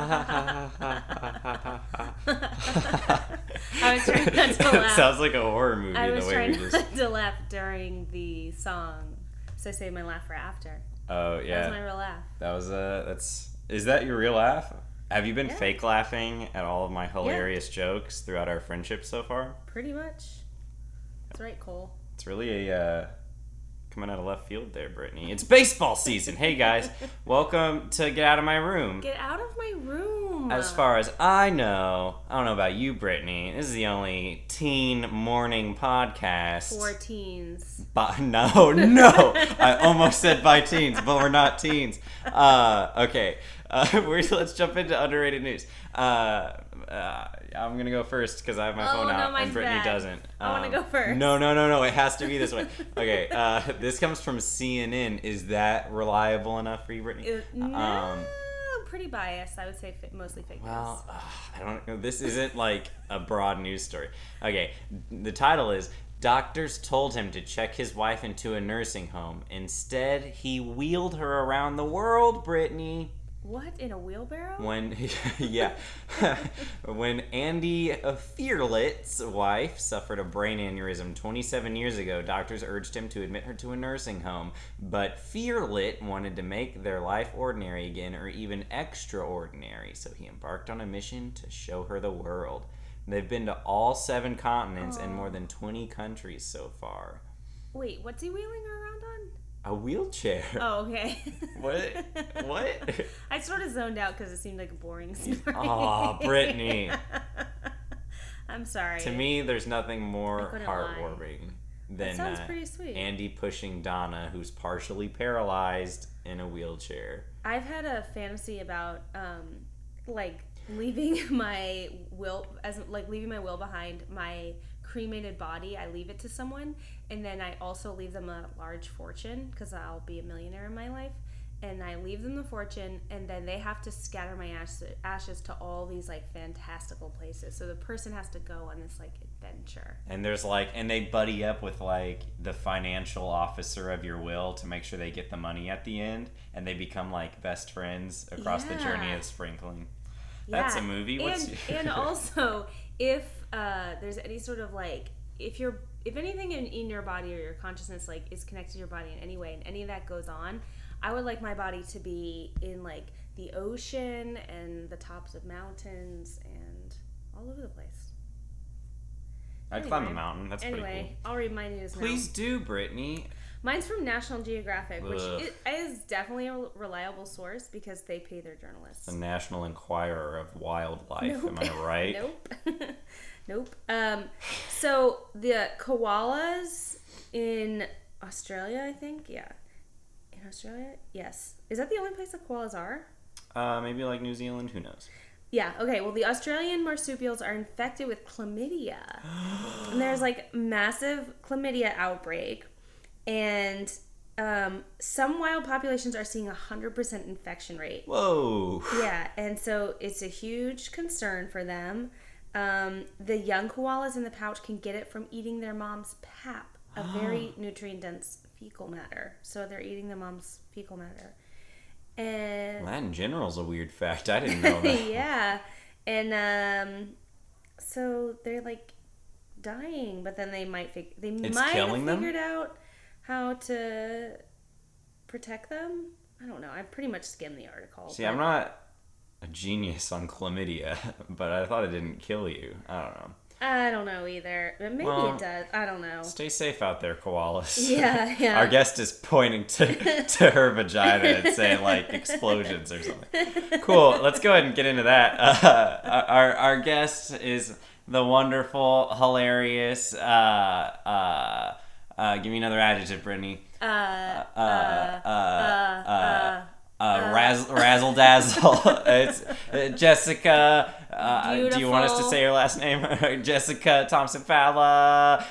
I was trying not to laugh. Sounds like a horror movie I the was trying not just. to laugh during the song, so I saved my laugh for after. Oh yeah, That yeah, was my real laugh. that was uh that's. Is that your real laugh? Have you been Yeah. fake laughing at all of my hilarious jokes throughout our friendship so far? Pretty much. That's right, Cole. It's really a uh, coming out of left field there, Brittany. It's baseball season. hey guys, welcome to Get Out of My Room. Get out of my room. As far as I know, I don't know about you, Brittany. This is the only teen morning podcast. Four teens. By, no, no. I almost said by teens, but we're not teens. Uh, okay, uh, we're, let's jump into underrated news. Uh, uh, I'm gonna go first because I have my Oh, phone no, out and Brittany bad. doesn't. I wanna Um, go first. No, no, no, no. It has to be this way. Okay, uh, this comes from CNN. Is that reliable enough for you, Brittany? Uh, no, Um, pretty biased. I would say mostly fake Well, news. ugh, I don't know. This isn't like a broad news story. Okay, the title is Doctors told him to check his wife into a nursing home. Instead, he wheeled her around the world, Brittany. What in a wheelbarrow? When, yeah, when Andy Fearlet's wife suffered a brain aneurysm 27 years ago, doctors urged him to admit her to a nursing home. But Fearlet wanted to make their life ordinary again, or even extraordinary, so he embarked on a mission to show her the world. They've been to all seven continents and more than 20 countries so far. Wait, what's he wheeling her? A wheelchair. Oh, okay. What? What? I sort of zoned out because it seemed like a boring story. Aw, Brittany. I'm sorry. To me, there's nothing more couldn't lie. heartwarming than sounds uh, pretty sweet. Andy pushing Donna, who's partially paralyzed in a wheelchair. I've had a fantasy about um, like leaving my will as like leaving my will behind my cremated body i leave it to someone and then i also leave them a large fortune because i'll be a millionaire in my life. And i leave them the fortune and then they have to scatter my ashes, to all these like fantastical places. So the person has to go on this like adventure. And there's like, and they buddy up with like the financial officer of your will to make sure they get the money at the end, and they become like best friends across the journey of sprinkling. That's a movie. What's and, your- and also, if uh, there's any sort of like, if you're, if anything in, in your body or your consciousness like is connected to your body in any way, and any of that goes on, I would like my body to be in like the ocean and the tops of mountains and all over the place. I'd climb a mountain. That's pretty Anyway, I'll read my news cool. now. Please do, Brittany. Mine's from National Geographic, which Ugh. i- is definitely a reliable source because they pay their journalists. The National Enquirer of Wildlife. Nope. Am I right? nope. nope. Um, so the koalas in Australia, I think. Yeah. In Australia? Yes. Is that the only place the koalas are? Uh, maybe like New Zealand. Who knows? Yeah, okay. Well, the Australian marsupials are infected with chlamydia. and there's like massive chlamydia outbreak. And um, some wild populations are seeing a 100% infection rate. Whoa. Yeah, and so it's a huge concern for them. Um, the young koalas in the pouch can get it from eating their mom's pap, a very nutrient dense fecal matter. So they're eating the mom's fecal matter. And That in general is a weird fact. I didn't know that. yeah, and um, so they're like dying, but then they might fig- they It's might have them? figured out how to protect them. I don't know. I pretty much skimmed the article. See, but- I'm not a genius on chlamydia, but I thought it didn't kill you. I don't know. I don't know either. But maybe Well, it does. I don't know. Stay safe out there, koalas. Yeah, yeah. Our guest is pointing to, to her vagina and saying like explosions or something. Cool. Let's go ahead and get into that. Uh, our our guest is the wonderful, hilarious. Uh, uh, uh, give me another adjective, Brittany. Uh, uh, uh, uh, uh, raz- razzle dazzle. it's uh, Jessica. Uh, do you want us to say her last name? Jessica Thompson Fowler.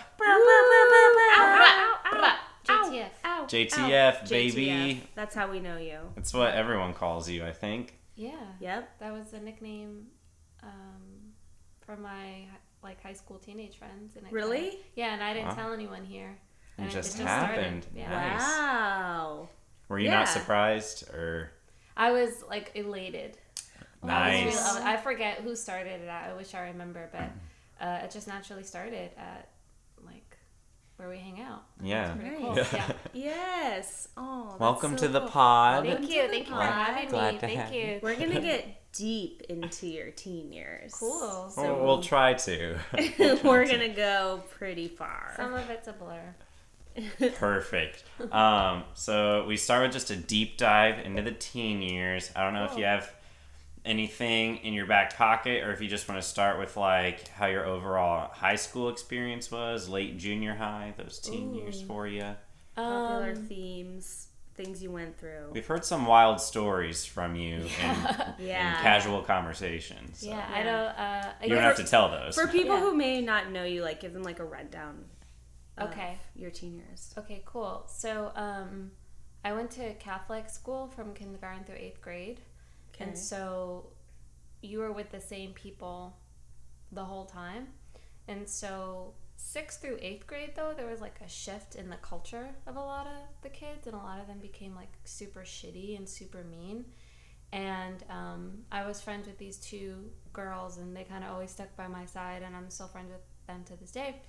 JTF. JTF, baby. That's how we know you. That's what everyone calls you, I think. Yeah. Yep. That was a nickname um, from my like high school teenage friends. And it Really? kinda- yeah, and I didn't Wow. tell anyone here. It And just started. happened. Yeah. Nice. Wow. Were you Yeah. not surprised or? I was like elated. I, was Nice. real- I forget who started it at. I wish I remember, but uh, it just naturally started at like where we hang out. Yeah. It's pretty Nice. cool. Yeah. Yes. Oh. that's Welcome so to the cool. pod. Thank Welcome you. to the Thank you for having Glad me. Thank you. you. We're gonna get deep into your teen years. Cool. So We'll, we'll try to. we're gonna go pretty far. Some of it's a blur. Perfect. Um, so we start with just a deep dive into the teen years. I don't know if you have anything in your back pocket or if you just want to start with like how your overall high school experience was, late junior high, those teen years for you. Popular Um, themes, things you went through. We've heard some wild stories from you in, Yeah. in casual conversations. so yeah, I don't. Uh, I You don't guess- have to tell those. For people Yeah. who may not know you, like give them like a rundown. Okay. Your teen years. Okay, cool. So, um, I went to Catholic school from kindergarten through eighth grade, Okay. and so you were with the same people the whole time, and so sixth through eighth grade though there was like a shift in the culture of a lot of the kids, and a lot of them became like super shitty and super mean. And um, I was friends with these two girls, and they kind of always stuck by my side, and I'm still friends with them to this day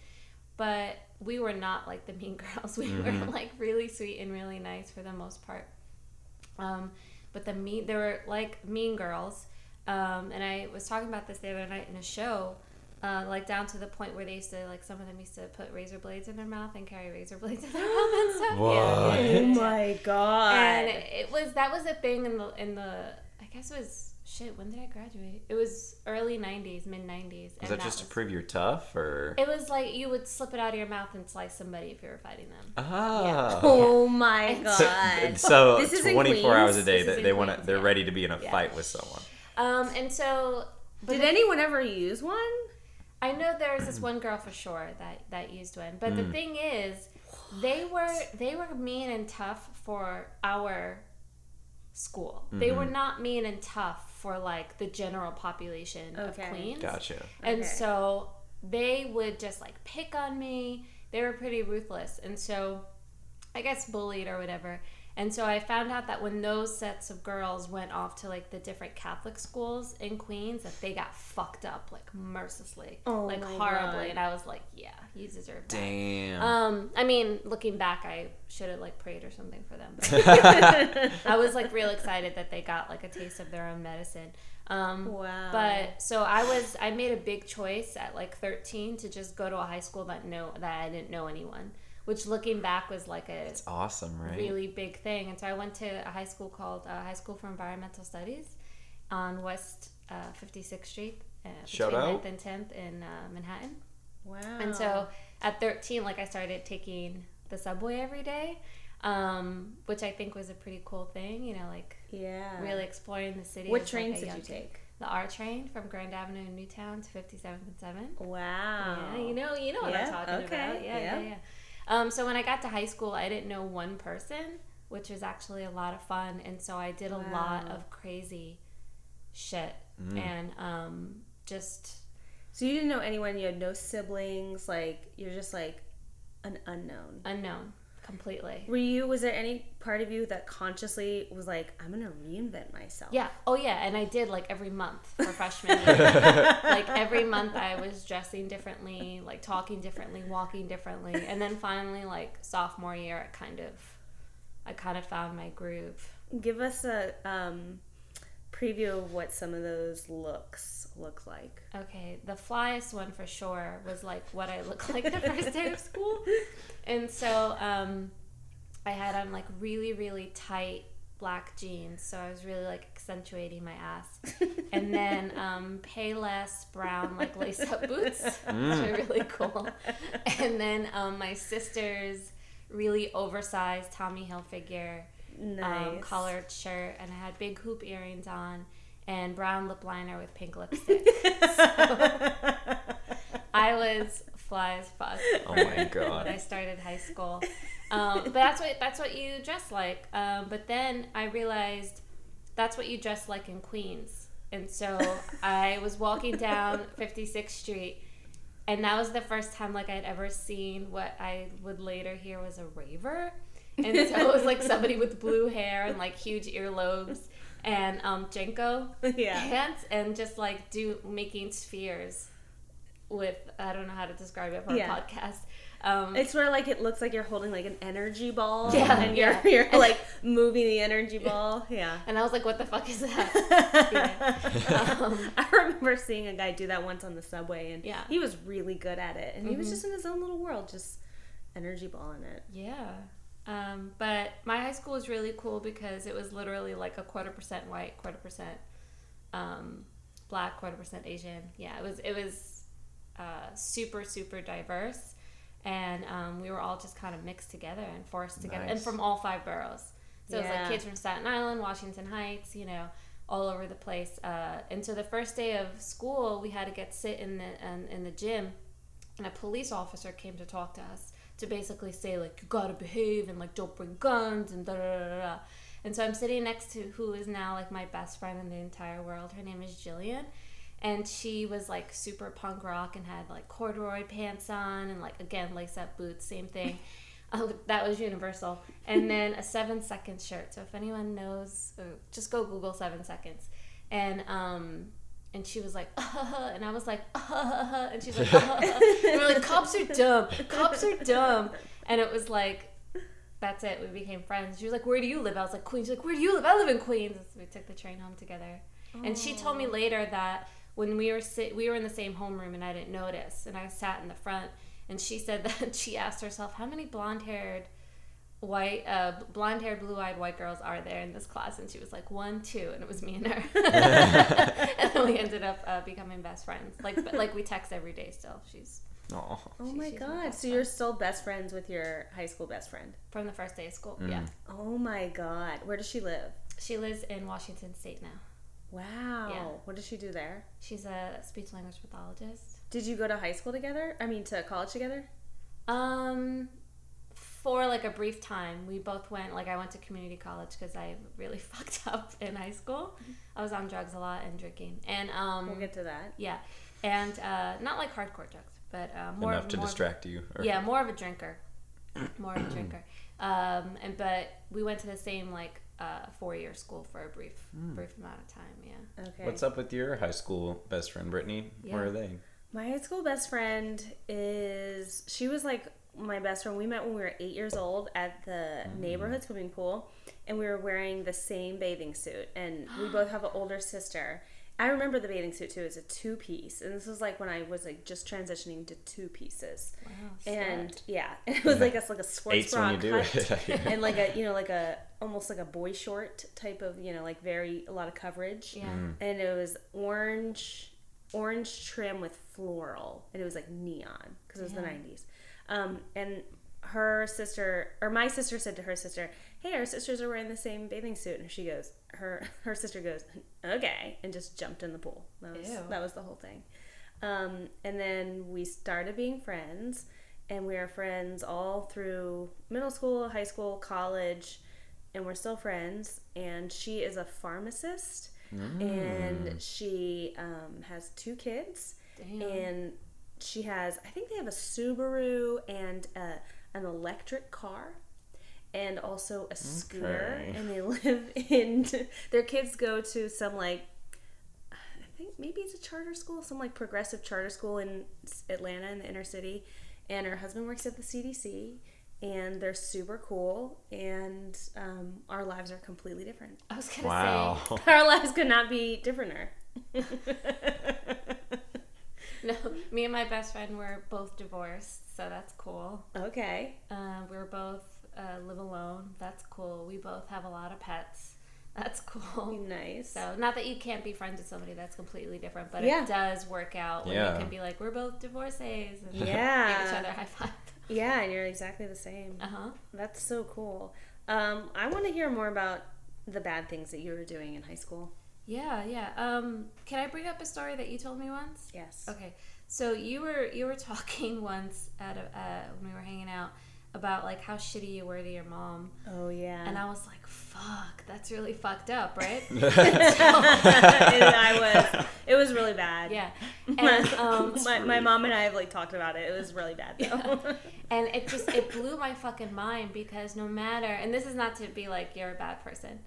but we were not like the mean girls. We were Mhm. like really sweet and really nice for the most part. Um, but the mean, they were like mean girls. Um, and I was talking about this the other night in a show, uh, like down to the point where they used to like some of them used to put razor blades in their mouth and carry razor blades in their mouth and stuff. What? Yeah, yeah, yeah, Oh my god. And it was that was a thing in the in the I guess it was shit. When did I graduate? It was early '90s, mid '90s. Is that just to prove you're tough or? It was like you would slip it out of your mouth and slice somebody if you were fighting them. Oh. oh my god. So This is 24 hours a day This that is they want to they're yeah. ready to be in a Yeah. fight with someone. Um, and so Did the- anyone ever use one? I know there was this one girl for sure that that used one, but the Mm. thing is, they were they were mean and tough for our school. They were Mhm. not mean and tough for like the general population Okay. of Queens. Gotcha. And Okay. so they would just like pick on me. They were pretty ruthless. And so I guess bullied or whatever. And so I found out that when those sets of girls went off to like the different Catholic schools in Queens, that they got fucked up like mercilessly, Oh like my horribly. God. And I was like, yeah, you deserve that. Damn. Um, I mean, looking back, I should have like prayed or something for them. But I was like real excited that they got like a taste of their own medicine. Um, Wow. but so I was, I made a big choice at like 13 to just go to a high school that know that I didn't know anyone, which looking back was like a it's awesome, right? really big thing. And so I went to a high school called uh, High School for Environmental Studies on West uh, 56th Street, uh, between 9th and 10th in uh, Manhattan. wow. And so at 13, like I started taking the subway every day, um, which I think was a pretty cool thing. You know, like yeah. really exploring the city. What as, like, trains did young you take? The R train from Grand Avenue in Newtown to 57th and 7th. Wow. Yeah, you know, you know what Yeah, I'm talking okay, about. Yeah, yeah. yeah, yeah. Um, so when I got to high school, I didn't know one person, which was actually a lot of fun, and so I did a lot of crazy shit Mm. and um, just So you didn't know anyone. You had no siblings. Like you're just like an unknown. unknown completely. Were you? Was there any part of you that consciously was like, I'm gonna reinvent myself? Yeah. Oh, yeah. And I did like every month for freshman year. like every month, I was dressing differently, like talking differently, walking differently, and then finally, like sophomore year, I kind of, I kind of found my groove. Give us a um, preview of what some of those looks look like. Okay, the flyest one for sure was like what I looked like the first day of school, and so um, I had on like really really tight black jeans, so I was really like accentuating my ass, and then um, Payless brown like lace up boots, which are really cool, and then um, my sister's really oversized Tommy Hilfiger Nice. um, collared shirt, and I had big hoop earrings on and brown lip liner with pink lipstick. I was fly as fuck. Oh my God. When I started high school, um, but that's what that's what you dress like. Um, but then I realized that's what you dress like in Queens, and so I was walking down 56th Street. And that was the first time like I'd ever seen what I would later hear was a raver. And so it was like somebody with blue hair and like huge earlobes and um, JNCO Yeah. pants and just like do making spheres with I don't know how to describe it for Yeah. a podcast. Um, It's where like it looks like you're holding like an energy ball, Yeah, and you're yeah. you're like moving the energy ball. Yeah. and I was like, what the fuck is that? Um, I remember seeing a guy do that once on the subway, and Yeah. he was really good at it, and he was Mhm. just in his own little world, just energy balling it. Yeah. Um, but my high school was really cool because it was literally like a quarter percent white, quarter percent um, black, quarter percent Asian. Yeah, it was it was uh, super super diverse, and um, we were all just kind of mixed together and forced together, and from all five boroughs. So it was like kids from Staten Island, Washington Heights, you know, all over the place. Uh, and so the first day of school, we had to get sit in the in, in the gym, and a police officer came to talk to us to basically say like you gotta behave and like don't bring guns and da da da da. And so I'm sitting next to who is now like my best friend in the entire world. Her name is Jillian. And she was like super punk rock and had like corduroy pants on and like again lace up boots, same thing. Uh, that was universal. And then a seven second shirt. So if anyone knows, uh, just go Google seven seconds. And um, and she was like, uh, and I was like, uh, and she's like, uh, and we're like, cops are dumb. Cops are dumb. And it was like, that's it. We became friends. She was like, where do you live? I was like, Queens. She's like, where do you live? I live in Queens. So we took the train home together. And she told me later that when we were sit, we were in the same homeroom and I didn't notice, and I sat in the front. And she said that she asked herself, how many blonde-haired, white, uh, blonde-haired, blue-eyed white girls are there in this class? And she was like, one, two, and it was me and her. and then we ended up uh, becoming best friends. Like, but, like we text every day still. She's Aw. Oh She- my she's my god! best So you're still best friends with your high school best friend? from the first day of school. Mm. Yeah, Oh my god! Where does she live? she lives in Washington State now. Wow. Yeah. What does she do there? She's a speech language pathologist. Did you go to high school together? I mean, to college together? Um, for like a brief time, we both went. Like I went to community college because I really fucked up in high school. I was on drugs a lot and drinking, and um, We'll get to that. yeah, and uh, not like hardcore drugs, but uh, more Enough to more of- distract you. or- Yeah, more of a drinker. More of a drinker. Um, and but we went to the same like uh, four year school for a brief brief amount of time. Yeah. Okay. What's up with your high school best friend, Brittany? Where are they? My high school best friend is she was like my best friend. We met when we were eight years old at the neighborhood swimming pool, and we were wearing the same bathing suit. And we both have an older sister. I remember the bathing suit too. It's a two piece, and this was like when I was like just transitioning to two pieces. Wow. And yeah, it was like a like a sports Eight's bra when you do cut, it. And like a you know like a almost like a boy short type of you know like very a lot of coverage Yeah. Mm. and it was orange orange trim with floral and it was like neon because it was the Yeah. 90s um, and her sister or my sister said to her sister hey our sisters are wearing the same bathing suit and she goes her her sister goes okay and just jumped in the pool that was Ew. that was the whole thing um, and then we started being friends and we are friends all through middle school high school college and we're still friends and she is a pharmacist Mm. and she um, has two kids Damn. and she has i think they have a subaru and a, an electric car and also a scooter Okay. and they live in their kids go to some like i think maybe it's a charter school some like progressive charter school in atlanta in the inner city and her husband works at the cdc and they're super cool and um, our lives are completely different I was gonna Wow. our lives could not be differenter. say no. Me and my best friend were both divorced, so that's cool. okay. Uh, we were both uh, live alone. That's cool. We both have a lot of pets. That's cool. Nice. So not that you can't be friends with somebody that's completely different, but Yeah. it does work out when Yeah. you can be like, we're both divorcees and Yeah. give each other high five. Yeah, and you're exactly the same. Uh huh. That's so cool. Um, I want to hear more about the bad things that you were doing in high school. Yeah, yeah. Um, can I bring up a story that you told me once? Yes. Okay, so you were you were talking once at a, uh, when we were hanging out about like how shitty you were to your mom, Oh yeah. and I was like, "Fuck, that's really fucked up, right?" and I was. It was really bad. yeah, and um, my, my mom and I have like talked about it. It was really bad though. and it just it blew my fucking mind because no matter, and this is not to be like you're a bad person,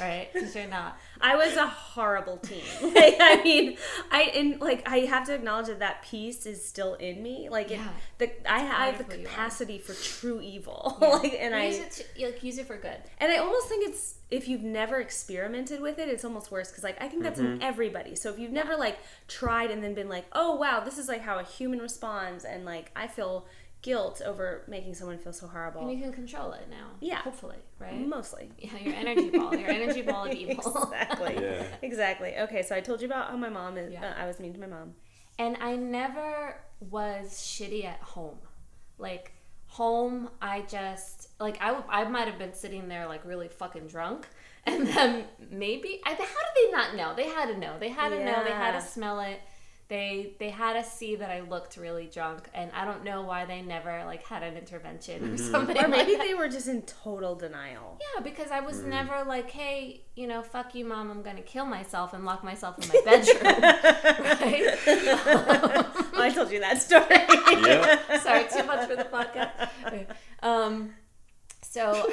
right? Because you're not. I was a horrible teen. Like, I mean, I and like I have to acknowledge that that piece is still in me. Like, it, Yeah. the I have the part of who you are. capacity for true evil. Yeah. like, and I use it to, like use it for good. and I almost think it's if you've never experimented with it, it's almost worse because like I think that's in mm-hmm. everybody. So if you've never like tried and then been like, oh wow, this is like how a human responds, and like I feel guilt over making someone feel so horrible. And you can control it now. Yeah. Hopefully, right? Mostly. Yeah, your energy ball, your energy ball of evil. exactly. Yeah. Exactly. Okay, so I told you about how my mom is. Yeah. Uh, I was mean to my mom. And I never was shitty at home. Like home, I just like I, I might have been sitting there like really fucking drunk, and then maybe I, how did they not know? They had to know. They had to know. They had to smell it. They they had to see that I looked really drunk, and I don't know why they never like had an intervention or something. Or maybe like they were just in total denial. Yeah, because I was never like, hey, you know, fuck you, mom, I'm gonna kill myself and lock myself in my bedroom. right? Oh, I told you that story. Yep. Sorry, too much for the podcast. Okay. Um, so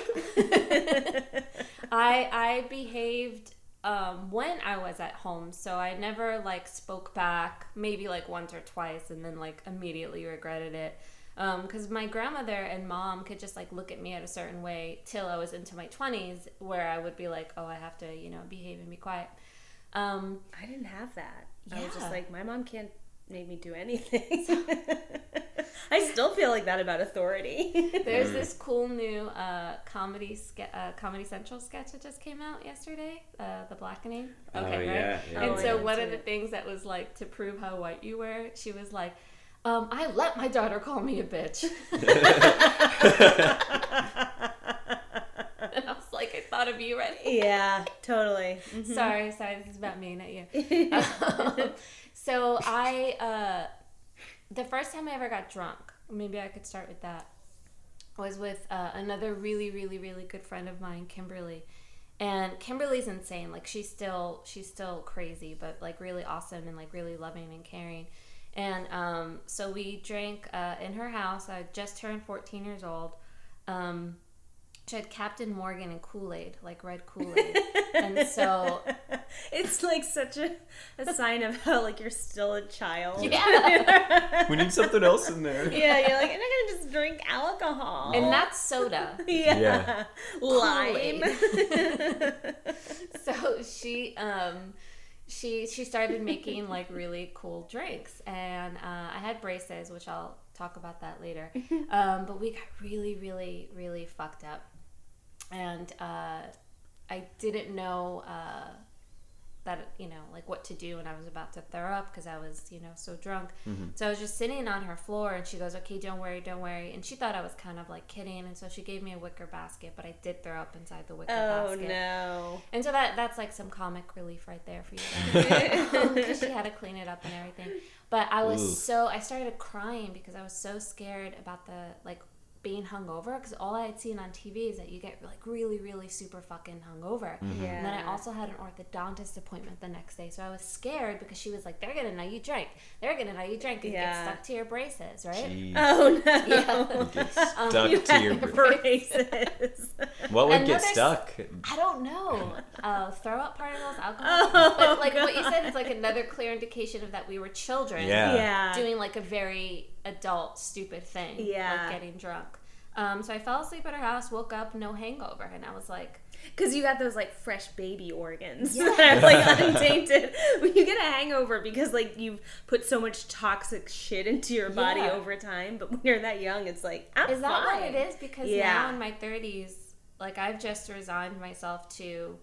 I I behaved um, when I was at home, so I never like spoke back, maybe like once or twice, and then like immediately regretted it. Because my grandmother and mom could just like look at me at a certain way till I was into my twenties, where I would be like, oh, I have to, you know, behave and be quiet. Um, I didn't have that. I was Yeah. just like, my mom can't make me do anything. I still feel like that about authority. There's this cool new uh, comedy ske- uh, Comedy Central sketch that just came out yesterday, uh, The Blackening. Oh, Okay, right? yeah, yeah. And Oh, so yeah, one that's of the things that was like to prove how white you were, she was like, um, "I let my daughter call me a bitch," and I was like, "I thought of you right." yeah, totally. Mhm. Sorry, sorry, this is about me, not you. Um, so I, uh, the first time I ever got drunk, maybe I could start with that, was with uh, another really, really, really good friend of mine, Kimberly. And Kimberly's insane. Like she's still, she's still crazy, but like really awesome and like really loving and caring. And um, so we drank uh, in her house. I just turned 14 years old. Um, she had Captain Morgan and Kool Aid, like red Kool Aid. and so it's like such a, a sign of how like you're still a child. Yeah. We need something else in there. yeah, you're like, I'm not gonna just drink alcohol. and that's soda. yeah. Yeah. Lime. so she um she she started making like really cool drinks and uh, i had braces which i'll talk about that later um, but we got really really really fucked up and uh, i didn't know uh, that you know like what to do and i was about to throw up because i was you know so drunk so i was just sitting on her floor and she goes okay don't worry don't worry and she thought i was kind of like kidding and so she gave me a wicker basket but i did throw up inside the wicker oh basket Oh no. and so that that's like some comic relief right there for you because she had to clean it up and everything. But I was Ooh. so I started crying because I was so scared about the like being hungover because all I had seen on TV is that you get like really really super fucking hungover. Yeah. And then I also had an orthodontist appointment the next day, so I was scared because she was like, "They're gonna know you drank. They're gonna know you drank and Yeah. get stuck to your braces, right?" Jeez. Oh no. Yeah. Get Um, stuck You to your. had braces. What would And get stuck? I don't know. Uh, throw up particles, alcohol. Oh, but like what you said is like another clear indication of that we were children. Yeah. yeah. Doing like a very adult, stupid thing. Yeah. Like getting drunk. Um, so I fell asleep at her house, woke up, no hangover, and I was like, Because you got those like fresh baby organs Yeah. that are like untainted. When you get a hangover because like you've put so much toxic shit into your body Yeah. over time, but when you're that young, it's like I'm "Is that fine. what it is?" Because Yeah. now in my thirties, like I've just resigned myself to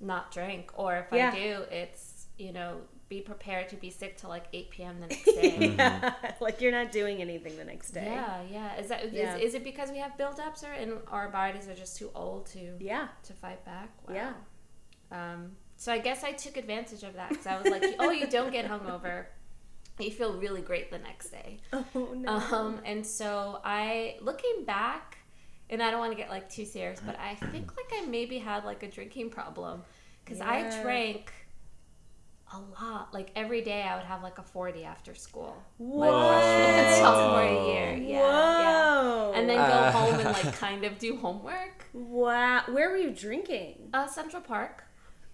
not drink, or if Yeah. I do, it's you know be prepared to be sick till like eight p.m. the next day. yeah. Like you're not doing anything the next day. Yeah, yeah. Is that is, Yeah. is it because we have buildups or and our bodies are just too old to Yeah. to fight back? Yeah. Um. So I guess I took advantage of that because I was like, oh, you don't get hungover. You feel really great the next day. Oh no. Um. And so I, looking back, and I don't want to get like too serious, but I think like I maybe had like a drinking problem because I drank a lot. Like every day, I would have like a forty after school. Whoa. Like freshman and sophomore year. Yeah, yeah. Whoa. And then go Uh. home and like kind of do homework. wow. Where were you drinking? Uh, Central Park.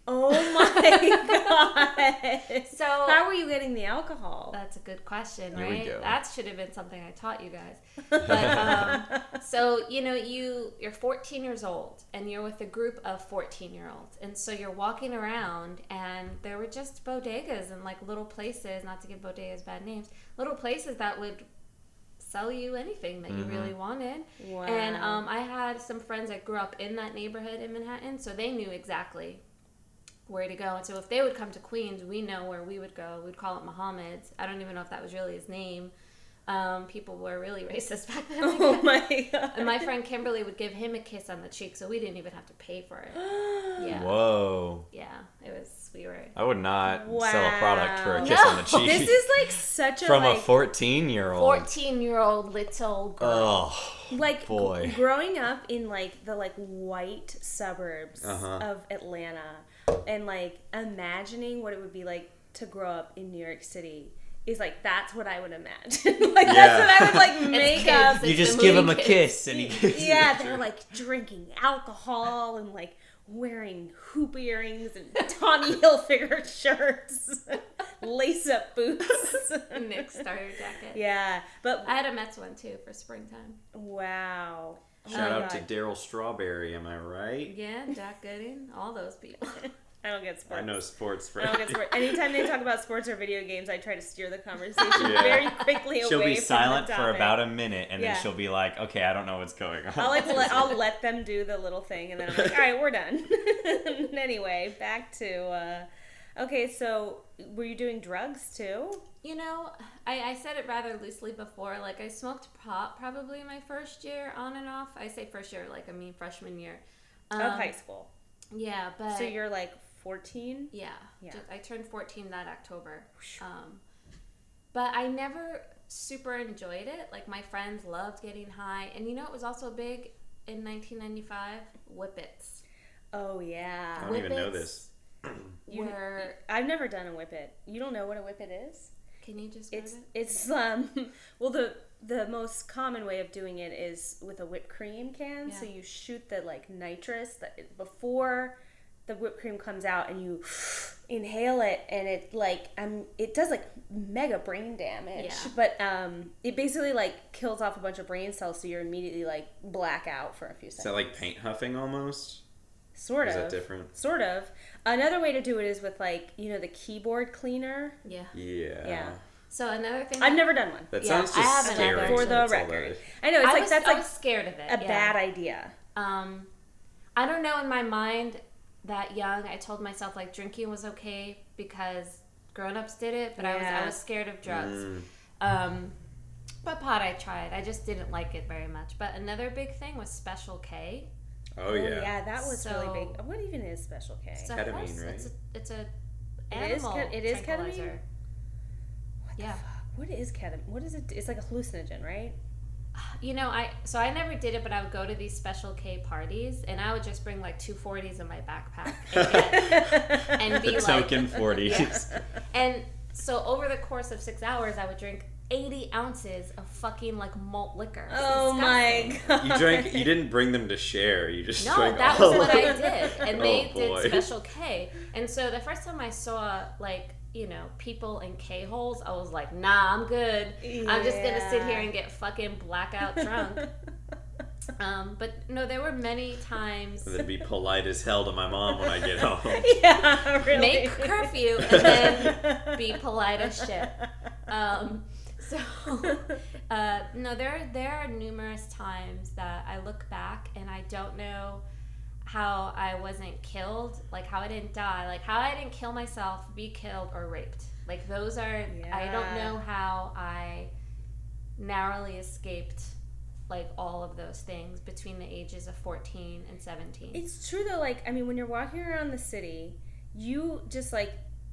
Oh my god. So How were you getting the alcohol? That's a good question, Here we right? go. That should have been something I taught you guys. But um, so you know, you you're 14 years old and you're with a group of 14 year olds, and so you're walking around, and there were just bodegas and like little places, not to give bodegas bad names, little places that would sell you anything that you really wanted. Wow. And um, I had some friends that grew up in that neighborhood in Manhattan, so they knew exactly where to go. And so if they would come to Queens, we know where we would go. We'd call it Muhammad's. I don't even know if that was really his name. Um, people were really racist back then. Oh my god. And my friend Kimberly would give him a kiss on the cheek, so we didn't even have to pay for it. Yeah, Whoa. yeah, it was. We were. I would not sell a product for a Wow. kiss on the No. cheek. This is like such a from like, a 14 year old. 14 year old little girl. Oh, like boy. g- growing up in like the like white suburbs Uh-huh. of Atlanta and like imagining what it would be like to grow up in New York City is like that's what I would imagine. like Yeah. that's what I would like make up. It's you just give movie him a kids. kiss and he gives you Yeah, they're shirt. like drinking alcohol and like wearing hoop earrings and Tommy Hilfiger shirts, lace up boots. Knick starter jacket. yeah, but I had a Mets one too for springtime. wow. Oh Shout my out to Darryl Strawberry, am I right? Yeah, Jack Gooden, all those people. I don't get sports. I know sports I don't get sports. Anytime they talk about sports or video games, I try to steer the conversation Yeah. very quickly away She'll be from silent the for about a minute and Yeah. then she'll be like, okay, I don't know what's going on. I'll like let, I'll let them do the little thing, and then I'm like, all right, we're done. anyway, back to uh, okay. So, were you doing drugs too? You know, I, I said it rather loosely before. Like, I smoked pot probably my first year on and off. I say first year, like, I mean freshman year. Um, of high school. Yeah, but. So you're like 14. Yeah. Yeah. I turned 14 that October. Um, but I never super enjoyed it. Like, my friends loved getting high. And you know, it was also big in 1995? Whippets. Oh yeah. I don't even know Whippets this. You- Were. I've never done a whippet. You don't know what a whippet is? Can you just It's it? it's um well the the most common way of doing it is with a whipped cream can. So you shoot the like nitrous that before the whipped cream comes out and you inhale it and it like um it does like mega brain damage. Yeah. But um it basically like kills off a bunch of brain cells so you're immediately like black out for a few seconds. Is seconds. that like paint huffing almost? Sort is of. that different? Sort of. Another way to do it is with like, you know, the keyboard cleaner. Yeah. Yeah. Yeah. So another thing. I've that- never done one. That Yeah, sounds I just haven't scary. either. For the that's all that record. I know it's I like was, that's I like was scared of it. a yeah. bad idea. Um, I don't know. In my mind, that young, I told myself like drinking was okay because grown-ups did it, but I was I was scared of drugs. Mm. Um, but pot I tried. I just didn't like it very much. But another big thing was Special K. Oh, oh, yeah. Yeah, that was really big. What even is Special K? It's a Ketamine, horse- right? It's a, it's a It is animal ke- it is ketamine? tranquilizer. What the Yeah. fuck? What is ketamine? What is it? It's like a hallucinogen, right? You know, I so I never did it, but I would go to these Special K parties, and I would just bring like two forties in my backpack and, get, and be the like, token 40s. Yeah. And so over the course of six hours, I would drink 80 ounces of fucking like malt liquor. It's Oh my god! You drank. You didn't bring them to share. You just No, drank that all was what I did. And Oh, they boy. did Special K. And so the first time I saw like, you know, people in K holes, I was like, nah, I'm good. I'm just gonna sit here and get fucking blackout drunk. um, but no, there were many times And then be polite as hell to my mom when I get home. yeah, really. make curfew and then be polite as shit. Um, so, uh, no, there there are numerous times that I look back and I don't know how I wasn't killed, like how I didn't die, like how I didn't kill myself, be killed, or raped. Like those are I don't know how I narrowly escaped like all of those things between the ages of 14 and 17. It's true though. Like, I mean, when you're walking around the city, you just like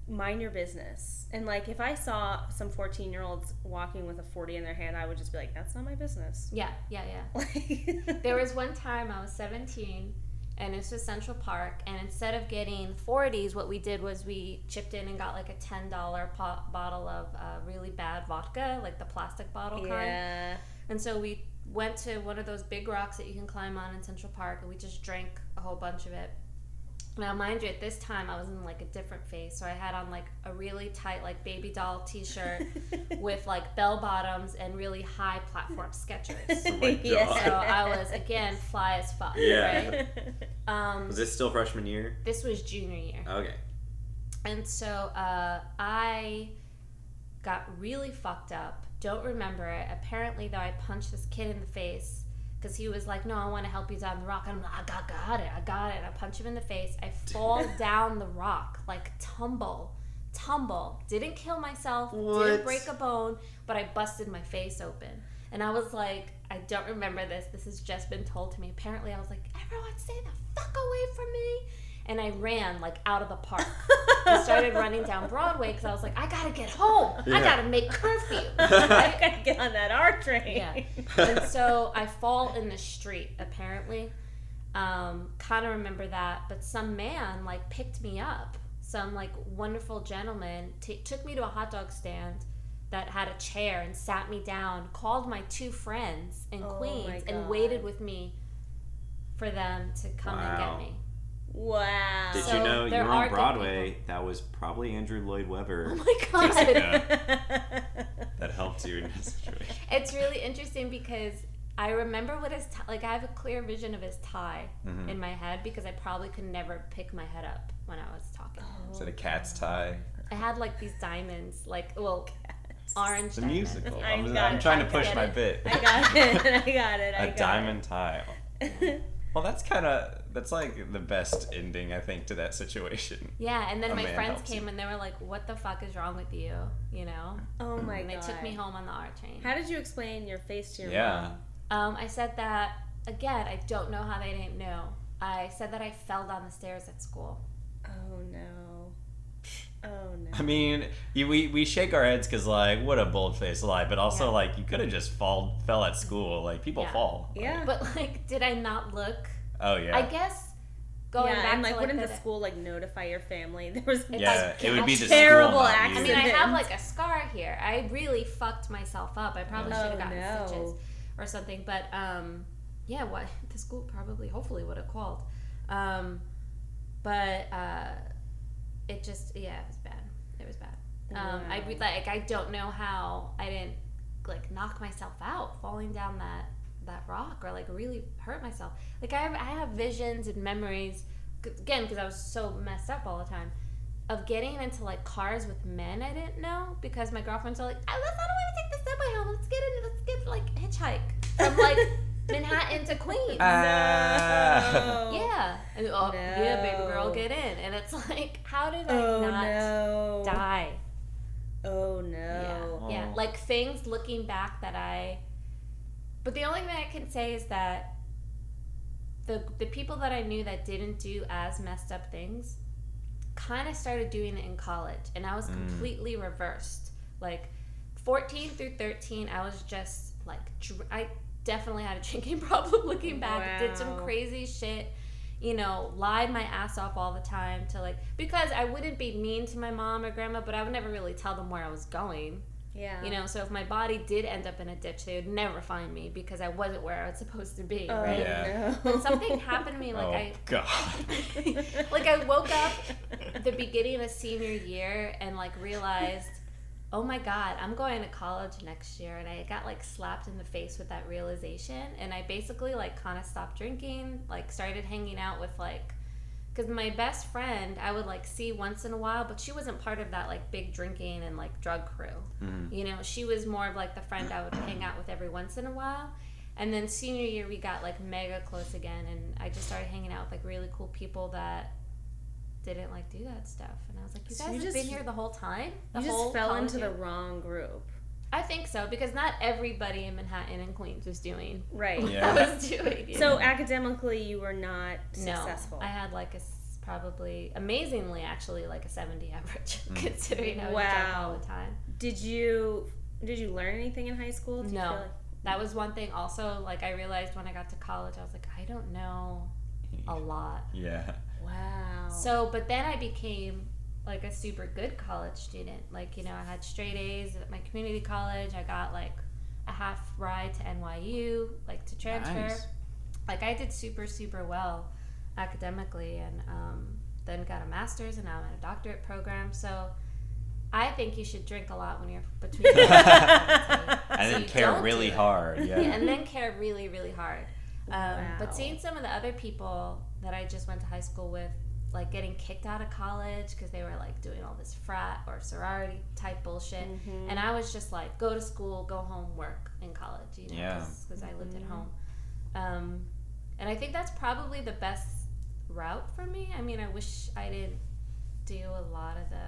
mind your business. And like, if I saw some 14 year olds walking with a 40 in their hand, I would just be like, "That's not my business." yeah, yeah, yeah. Like, There was one time I was 17 and this was Central Park. And instead of getting 40s, what we did was we chipped in and got like a $10 po- bottle of uh, really bad vodka, like the plastic bottle kind. Yeah. And so we went to one of those big rocks that you can climb on in Central Park, and we just drank a whole bunch of it. Now, mind you, at this time I was in like a different phase, so I had on like a really tight, like baby doll T-shirt with like bell bottoms and really high platform Skechers. Oh my god. So I was again fly as fuck. Yeah. Right? Um, Was this still freshman year? this was junior year. Okay. And so uh, I got really fucked up. Don't remember it. Apparently, though, I punched this kid in the face because he was like, "No, I want to help you down the rock." And I'm like, "I got, got it, I got it." I punch him in the face. I fall down the rock, like tumble, tumble. Didn't kill myself. What? Didn't break a bone, but I busted my face open. And I was like, I don't remember this. This has just been told to me. Apparently, I was like, "Everyone, stay the fuck away from me." And I ran like out of the park. I started running down Broadway because I was like, I gotta get home. I gotta make curfew. I gotta get on that R train. yeah. And so I fall in the street, apparently. Um, kind of remember that. But some man, like, picked me up. Some, like, wonderful gentleman t- took me to a hot dog stand that had a chair and sat me down, called my two friends in Oh Queens, and waited with me for them to come and get me. Wow. Did So you know you there were are on good Broadway? That was probably Andrew Lloyd Webber. Oh my god. that helped you in that situation. It's really interesting because I remember what his tie, like I have a clear vision of his tie Mhm. in my head because I probably could never pick my head up when I was talking. Is it a cat's tie? I had like these diamonds, like well, orange. It's a diamonds. musical. I I'm, I'm trying I to push my it. bit. I got it. I got it. I A got diamond tie. Well, that's kind of that's like the best ending I think to that situation. Yeah, and then A my friends came you. and they were like, "What the fuck is wrong with you?" You know, oh my god. and god. they took me home on the R train. How did you explain your face to your Yeah. mom? Um, I said that again. I don't know how they didn't know. I said that I fell down the stairs at school. Oh no. Oh no. I mean, you, we we shake our heads because like what a bold faced lie, but also Yeah. like you could have just fall fell at school. Like people Yeah. fall. Like, Yeah. But like, did I not look? Oh yeah. I guess going yeah, back and like, to like wouldn't the, the school like notify your family? There was It's yeah, like it would be the terrible school, not I mean, I have like a scar here. I really fucked myself up. I probably should have Oh, gotten no. stitches or something. But um, yeah, what the school probably, hopefully, would have called. Um, but uh, it just, yeah, it was bad. It was bad. Um, I Wow. re- like, I don't know how I didn't like knock myself out falling down that that rock or like really hurt myself. Like I have, I have visions and memories, again because I was so messed up all the time of getting into like cars with men I didn't know because my girlfriends are like, I, let's, I don't want to take the subway home. Let's get in. Let's get like hitchhike from like Manhattan to Queens. Ah. yeah, and oh yeah, baby girl, get in. And it's like, how did I Oh not no. die? Oh no. Yeah, yeah. Oh. Like things looking back that I. But the only thing I can say is that the the people that I knew that didn't do as messed up things, kind of started doing it in college, and I was Mm. completely reversed. Like, fourteen through thirteen, I was just like dr- I definitely had a drinking problem. Looking back, did some crazy shit. You know, lied my ass off all the time to like because I wouldn't be mean to my mom or grandma, but I would never really tell them where I was going. Yeah. You know, so if my body did end up in a ditch, they would never find me because I wasn't where I was supposed to be, Oh right? Yeah. no. But something happened to me, like oh I, god. like I woke up at the beginning of senior year and like realized, oh my god, I'm going to college next year, and I got like slapped in the face with that realization, and I basically like kind of stopped drinking, like started hanging out with like. Because my best friend, I would like see once in a while, but she wasn't part of that like big drinking and like drug crew. Mhm. You know, she was more of like the friend I would hang out with every once in a while. And then senior year, we got like mega close again, and I just started hanging out with like really cool people that didn't like do that stuff. And I was like, you So guys you have just- been here the whole time. The you whole just fell college into the wrong group. I think so because not everybody in Manhattan and Queens was doing Right. what Yeah. I was doing. you So know? academically, you were not no, successful. I had like a probably amazingly actually like a seventy average Mm. considering I was drunk all the time. Did you did you learn anything in high school? Did you No. feel like- That was one thing. Also, like I realized when I got to college, I was like, I don't know a lot. Yeah. Wow. So, but then I became like a super good college student. Like, you know, I had straight A's at my community college. I got like a half ride to NYU, like to transfer. Nice. Like, I did super, super well academically and um, then got a master's and now I'm in a doctorate program. So, I think you should drink a lot when you're between. And So then you care really do it. hard. Yeah. and then care really, really hard. Um, Wow. But seeing some of the other people that I just went to high school with, like getting kicked out of college because they were like doing all this frat or sorority type bullshit, Mm-hmm. and I was just like, go to school, go home, work in college, you know, Yeah. because I lived at home. Um, and I think that's probably the best route for me. I mean, I wish I didn't do a lot of the,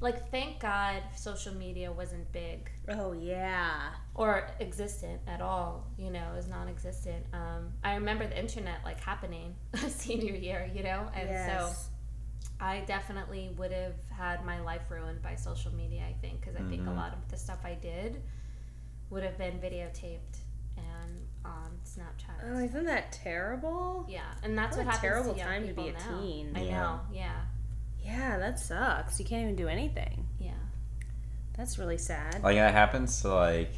like, thank God social media wasn't big oh yeah. or existent at all you know is non-existent um, i remember the internet like happening senior year you know and so i definitely would have had my life ruined by social media i think because i think a Mhm. lot of the stuff i did would have been videotaped and on snapchat Oh, isn't that terrible? yeah and that's What what, a happens terrible to young time to be people a now. teen. i Yeah. know yeah Yeah, that sucks. You can't even do anything. yeah That's really sad. Like that happens to like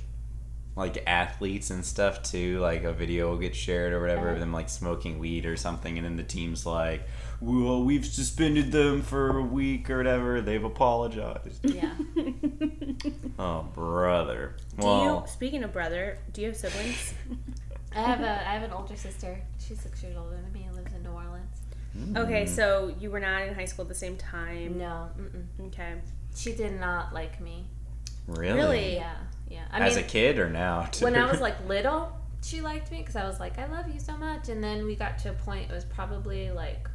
like athletes and stuff too. Like a video will get shared or whatever of them like smoking weed or something, and then the team's like, "Well, we've suspended them for a week or whatever. They've apologized." yeah oh, brother. Do Well, you? Speaking of brother, do you have siblings? i have a i have an older sister she's six years older than me and lives in new orleans Okay, so you were not in high school at the same time. no mm-mm. Okay. She did not like me. really? Really? Yeah, yeah. I As mean, a kid or now? Too? when I was like little, she liked me because I was like, I love you so much. And then we got to a point, it was probably like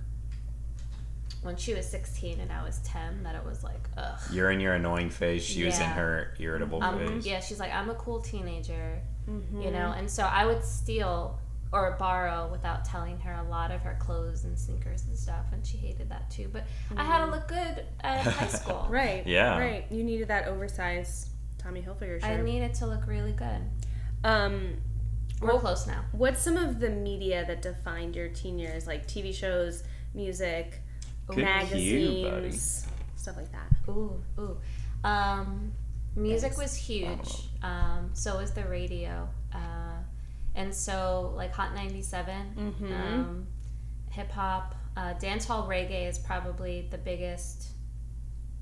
when she was 16 and I was 10, that it was like, ugh. You're in your annoying phase. She was in her irritable Um, phase. yeah, she's like, I'm a cool teenager, Mm-hmm. you know? And so I would steal or borrow without telling her a lot of her clothes and sneakers and stuff. And she hated that too. But I had to look good at high school. Right. Yeah. Right. You needed that oversized Tommy Hilfiger shirt. I needed to look really good. um, We're close now. what's some of the media that defined your teen years, like TV shows, music, Good cue, magazines, stuff like that? Ooh, ooh. Um, music Thanks. was huge. Um, so was the radio. Uh, and so, like Hot 97, Mhm. um, hip hop, uh, dance hall reggae is probably the biggest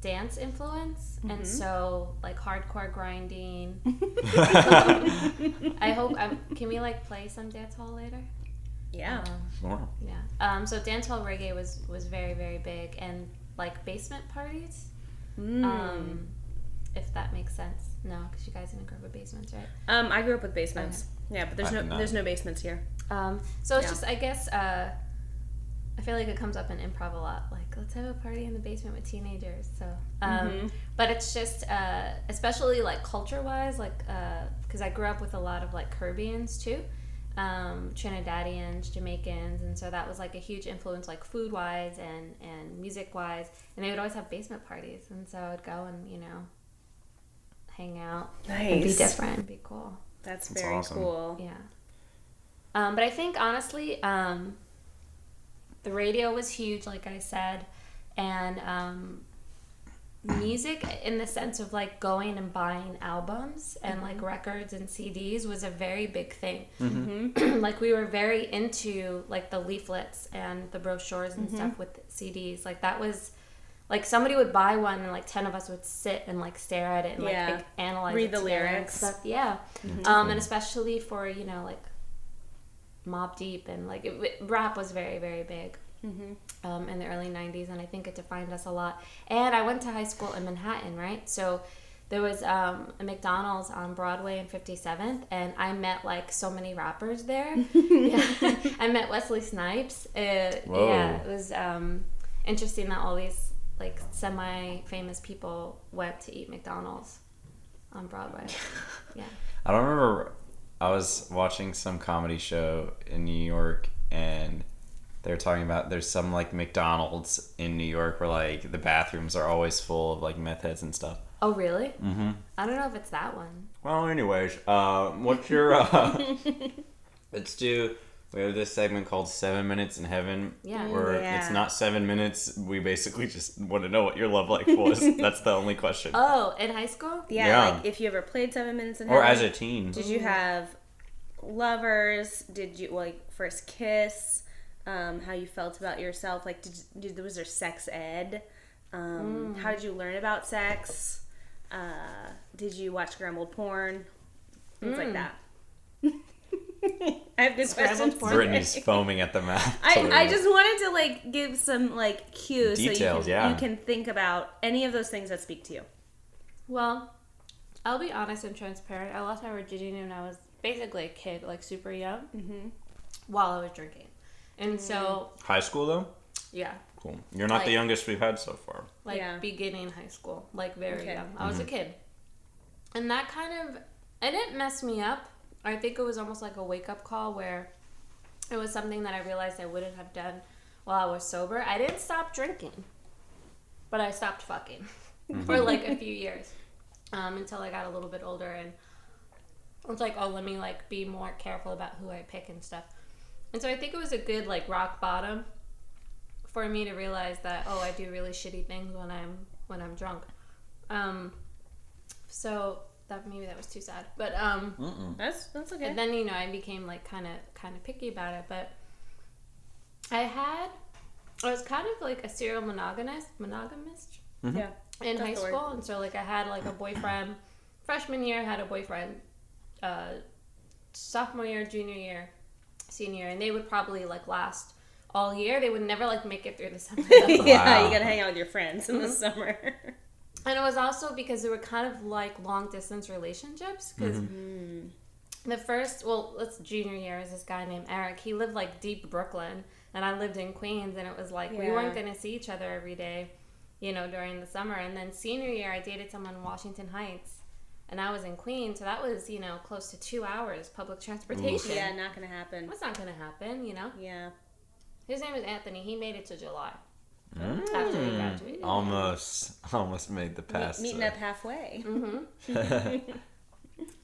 dance influence. And so, like hardcore grinding. I hope, um, can we like play some dance hall later? Yeah. Um, Sure. yeah. Um, so dance hall reggae was was very very big, and like basement parties. Mm. Um, if that makes sense. No, because you guys didn't grow up with basements, right? Um, I grew up with basements. Yeah, but there's I no there's no basements here. Um, so it's Yeah. just, I guess, uh, I feel like it comes up in improv a lot. Like, let's have a party in the basement with teenagers. So, um, Mhm. but it's just, uh, especially like culture wise, like, because I grew up with a lot of like Caribbeans too. Um, Trinidadians, Jamaicans, and so that was like a huge influence, like food wise and and music wise. And they would always have basement parties, and so I'd go and you know, hang out and be different, and be cool. That's That's very awesome. cool. Yeah. Um, but I think honestly, um, the radio was huge, like I said, and um, music in the sense of like going and buying albums and like records and CDs was a very big thing. like we were very into like the leaflets and the brochures and stuff with CDs. Like that was. Like somebody would buy one and like ten of us would sit and like stare at it and like Yeah. think- analyze Read it the together and lyrics. stuff. Yeah, um, and especially for you know like Mobb Deep and like it, it- rap was very very big um, in the early '90s, and I think it defined us a lot. And I went to high school in Manhattan, right? So there was um, a McDonald's on Broadway and 57th, and I met like so many rappers there. yeah. I met Wesley Snipes. Uh, Whoa. Yeah, it was um, interesting that all these like semi-famous people went to eat McDonald's on Broadway. Yeah. I don't remember. I was watching some comedy show in New York, and they were talking about there's some like McDonald's in New York where like the bathrooms are always full of like meth heads and stuff. Oh, really? Mm-hmm. I don't know if it's that one. Well, anyways, uh, what's your? Uh, let's do We have this segment called Seven Minutes in Heaven. Yeah. Where Yeah. it's not seven minutes. We basically just want to know what your love life was. That's the only question. Oh, in high school? Yeah, Yeah. like if you ever played Seven Minutes in Heaven. or as a teen. Did you have lovers? Did you like first kiss? Um, how you felt about yourself? Like, did, did was there sex ed? Um, How did you learn about sex? Uh, did you watch scrambled porn? Things like that. I have good Scrambled Brittany's foaming at the mouth. I, I just wanted to like give some like cues so you can, yeah. you can think about any of those things that speak to you. Well, I'll be honest and transparent. I lost my virginity when I was basically a kid, like super young, Mm-hmm. while I was drinking. And so, High school though. yeah, Cool. You're not Like- the youngest we've had so far. like Yeah. beginning high school, like very Okay. young. I was a kid. And that kind of, it didn't mess me up. I think it was almost like a wake up call where it was something that I realized I wouldn't have done while I was sober. I didn't stop drinking, but I stopped fucking for like a few years um, until I got a little bit older and it's like, oh, let me like be more careful about who I pick and stuff. And so I think it was a good like rock bottom for me to realize that oh, I do really shitty things when I'm when I'm drunk. Um, so that maybe that was too sad, but um, That's that's okay. and then you know I became like kind of kind of picky about it, but I had I was kind of like a serial monogamist monogamist yeah. in That's high school, and so like I had like a boyfriend freshman year, had a boyfriend uh, sophomore year, junior year, senior year, and they would probably like last all year. They would never like make it through the summer. Yeah, Wow. you gotta hang out with your friends in the Mm-hmm. summer. And it was also because they were kind of like long distance relationships. Because mm-hmm. mm. the first, well, let's junior year is this guy named Eric. He lived like deep Brooklyn, and I lived in Queens, and it was like we weren't going to see each other every day, you know, during the summer. And then senior year, I dated someone in Washington Heights, and I was in Queens, so that was you know close to two hours public transportation. yeah, not gonna happen. That's not going to happen, you know. Yeah. His name is Anthony. He made it to July after we graduated. Almost, almost made the pass. Meeting to- up halfway.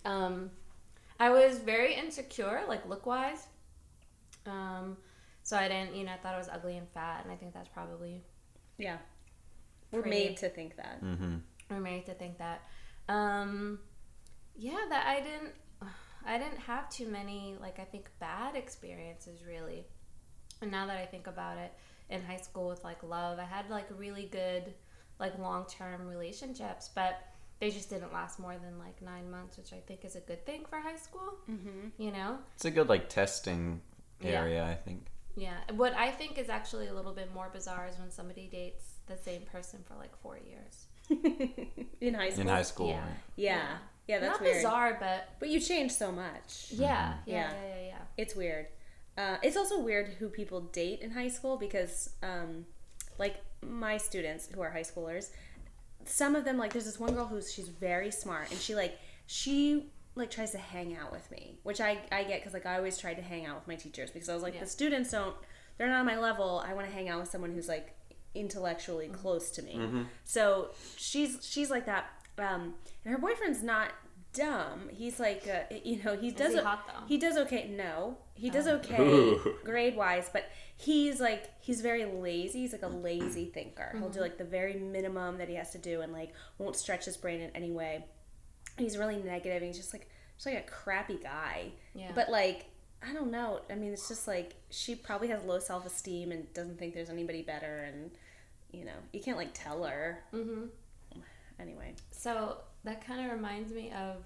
Um, I was very insecure, like look wise. Um, so I didn't, you know, I thought I was ugly and fat, and I think that's probably Yeah. We're Pretty. made to think that. Mm-hmm. we're made to think that. Um, yeah, that I didn't, I didn't have too many like I think bad experiences really. And now that I think about it, in high school with like love, I had like really good, like long term relationships, but they just didn't last more than like nine months, which I think is a good thing for high school. Mm-hmm. You know, It's a good like testing Yeah. area, I think. Yeah. What I think is actually a little bit more bizarre is when somebody dates the same person for like four years. in high school. In high school, Yeah. right? Yeah. Yeah, that's Not weird. bizarre, but But you change so much. yeah, yeah, Yeah. yeah, yeah, yeah. It's weird. Uh, it's also weird who people date in high school because, um, like my students who are high schoolers, some of them like there's this one girl who's she's very smart and she like she like tries to hang out with me, which I I get because like I always tried to hang out with my teachers because I was like Yeah. the students don't they're not on my level. I want to hang out with someone who's like intellectually Mm-hmm. close to me. So she's she's like that. Um, and her boyfriend's not dumb. He's like uh, you know he does he o- hot, though? he does okay. No, he does Oh. okay Ooh. grade wise, but he's like he's very lazy. He's like a lazy thinker. He'll do like the very minimum that he has to do, and like won't stretch his brain in any way. He's really negative. And he's just like just like a crappy guy. Yeah. But like I don't know. I mean, it's just like she probably has low self esteem and doesn't think there's anybody better, and you know you can't like tell her. Mm-hmm. Anyway, So that kind of reminds me of,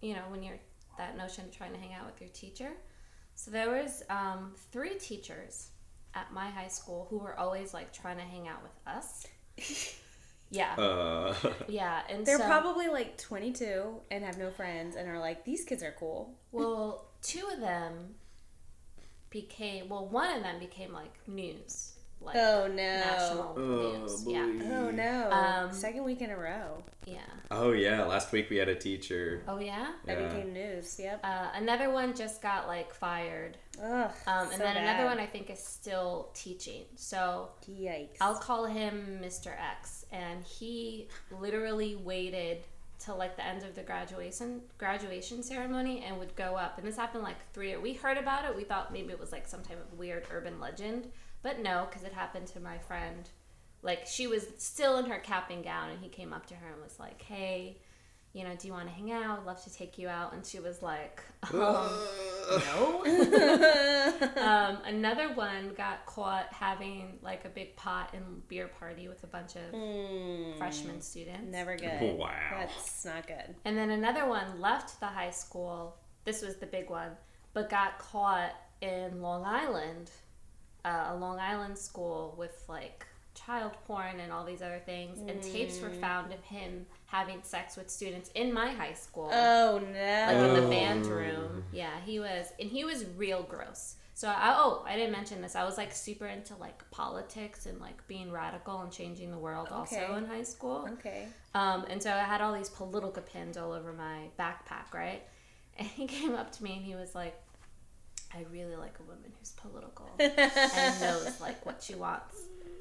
you know, when you're that notion of trying to hang out with your teacher. So there was um, three teachers at my high school who were always like trying to hang out with us. Yeah, Uh, yeah, and they're so, probably like 22 and have no friends and are like these kids are cool. well, two of them became well, one of them became like news, like Oh no. national Oh, news. Yeah, Oh no! Um, Second week in a row yeah. oh yeah, last week we had a teacher. Oh yeah. that Yeah. became news. Yep. Uh, another one just got like fired. Ugh. Um, and so then another one I think is still teaching. So Yikes. I'll call him Mr. X. And he literally waited till like the end of the graduation graduation ceremony and would go up. And this happened like three. We heard about it. We thought maybe it was like some type of weird urban legend, but no, because it happened to my friend. Like she was still in her cap and gown, and he came up to her and was like, "Hey." You know, do you want to hang out? I'd love to take you out. And she was like, um, no. um, another one got caught having like a big pot and beer party with a bunch of freshman students. Never good. Wow. That's not good. And then another one left the high school. This was the big one, but got caught in Long Island, uh, a Long Island school with like child porn and all these other things. And tapes were found of him having sex with students in my high school Oh no. like in the band room. Yeah, he was, and he was real gross. So I, oh, I didn't mention this. I was like super into like politics and like being radical and changing the world also in high school. okay. Um, and so I had all these political pins all over my backpack, right? And he came up to me and he was like, "I really like a woman who's political and knows like what she wants."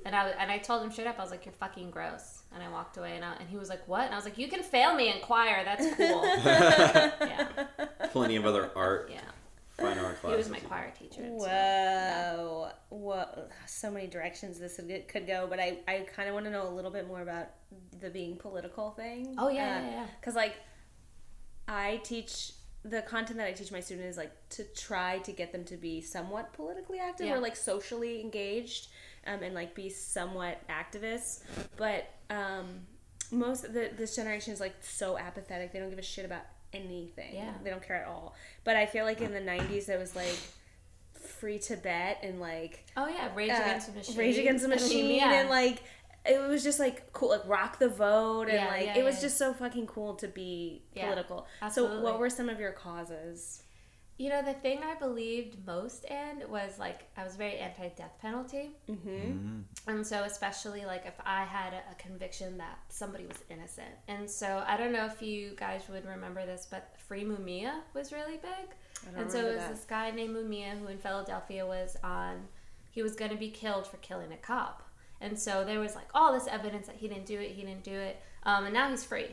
And I and I told him straight up, I was like, "You're fucking gross." And I walked away, and I, and he was like, "What?" And I was like, "You can fail me in choir. That's cool." yeah, Plenty of other art, yeah. fine art classes. He was my choir teacher. so- Whoa. Whoa. So many directions this could- could go, but I, I kind of want to know a little bit more about the being political thing. Oh, yeah, yeah, uh, yeah. Because, like, I teach the content that I teach my students is like to try to get them to be somewhat politically active Yeah. or like socially engaged um, and like be somewhat activists. But um, most of the, this generation is like so apathetic. They don't give a shit about anything. Yeah. They don't care at all. But I feel like in the 90s, there was like free Tibet and like Oh yeah, Rage uh, Against the Machine. Rage Against the I mean, Machine, yeah. and like it was just like cool, like rock the vote, and Yeah, like yeah, it was yeah. just so fucking cool to be Yeah, political. So, what were some of your causes? You know, the thing I believed most in was like I was very anti-death penalty. Mm-hmm. And so, especially like if I had a, a conviction that somebody was innocent. And so, I don't know if you guys would remember this, but Free Mumia was really big. I don't And so, it was that. this guy named Mumia who in Philadelphia was on, he was going to be killed for killing a cop. And so, there was like all this evidence that he didn't do it, he didn't do it. Um, and now he's free.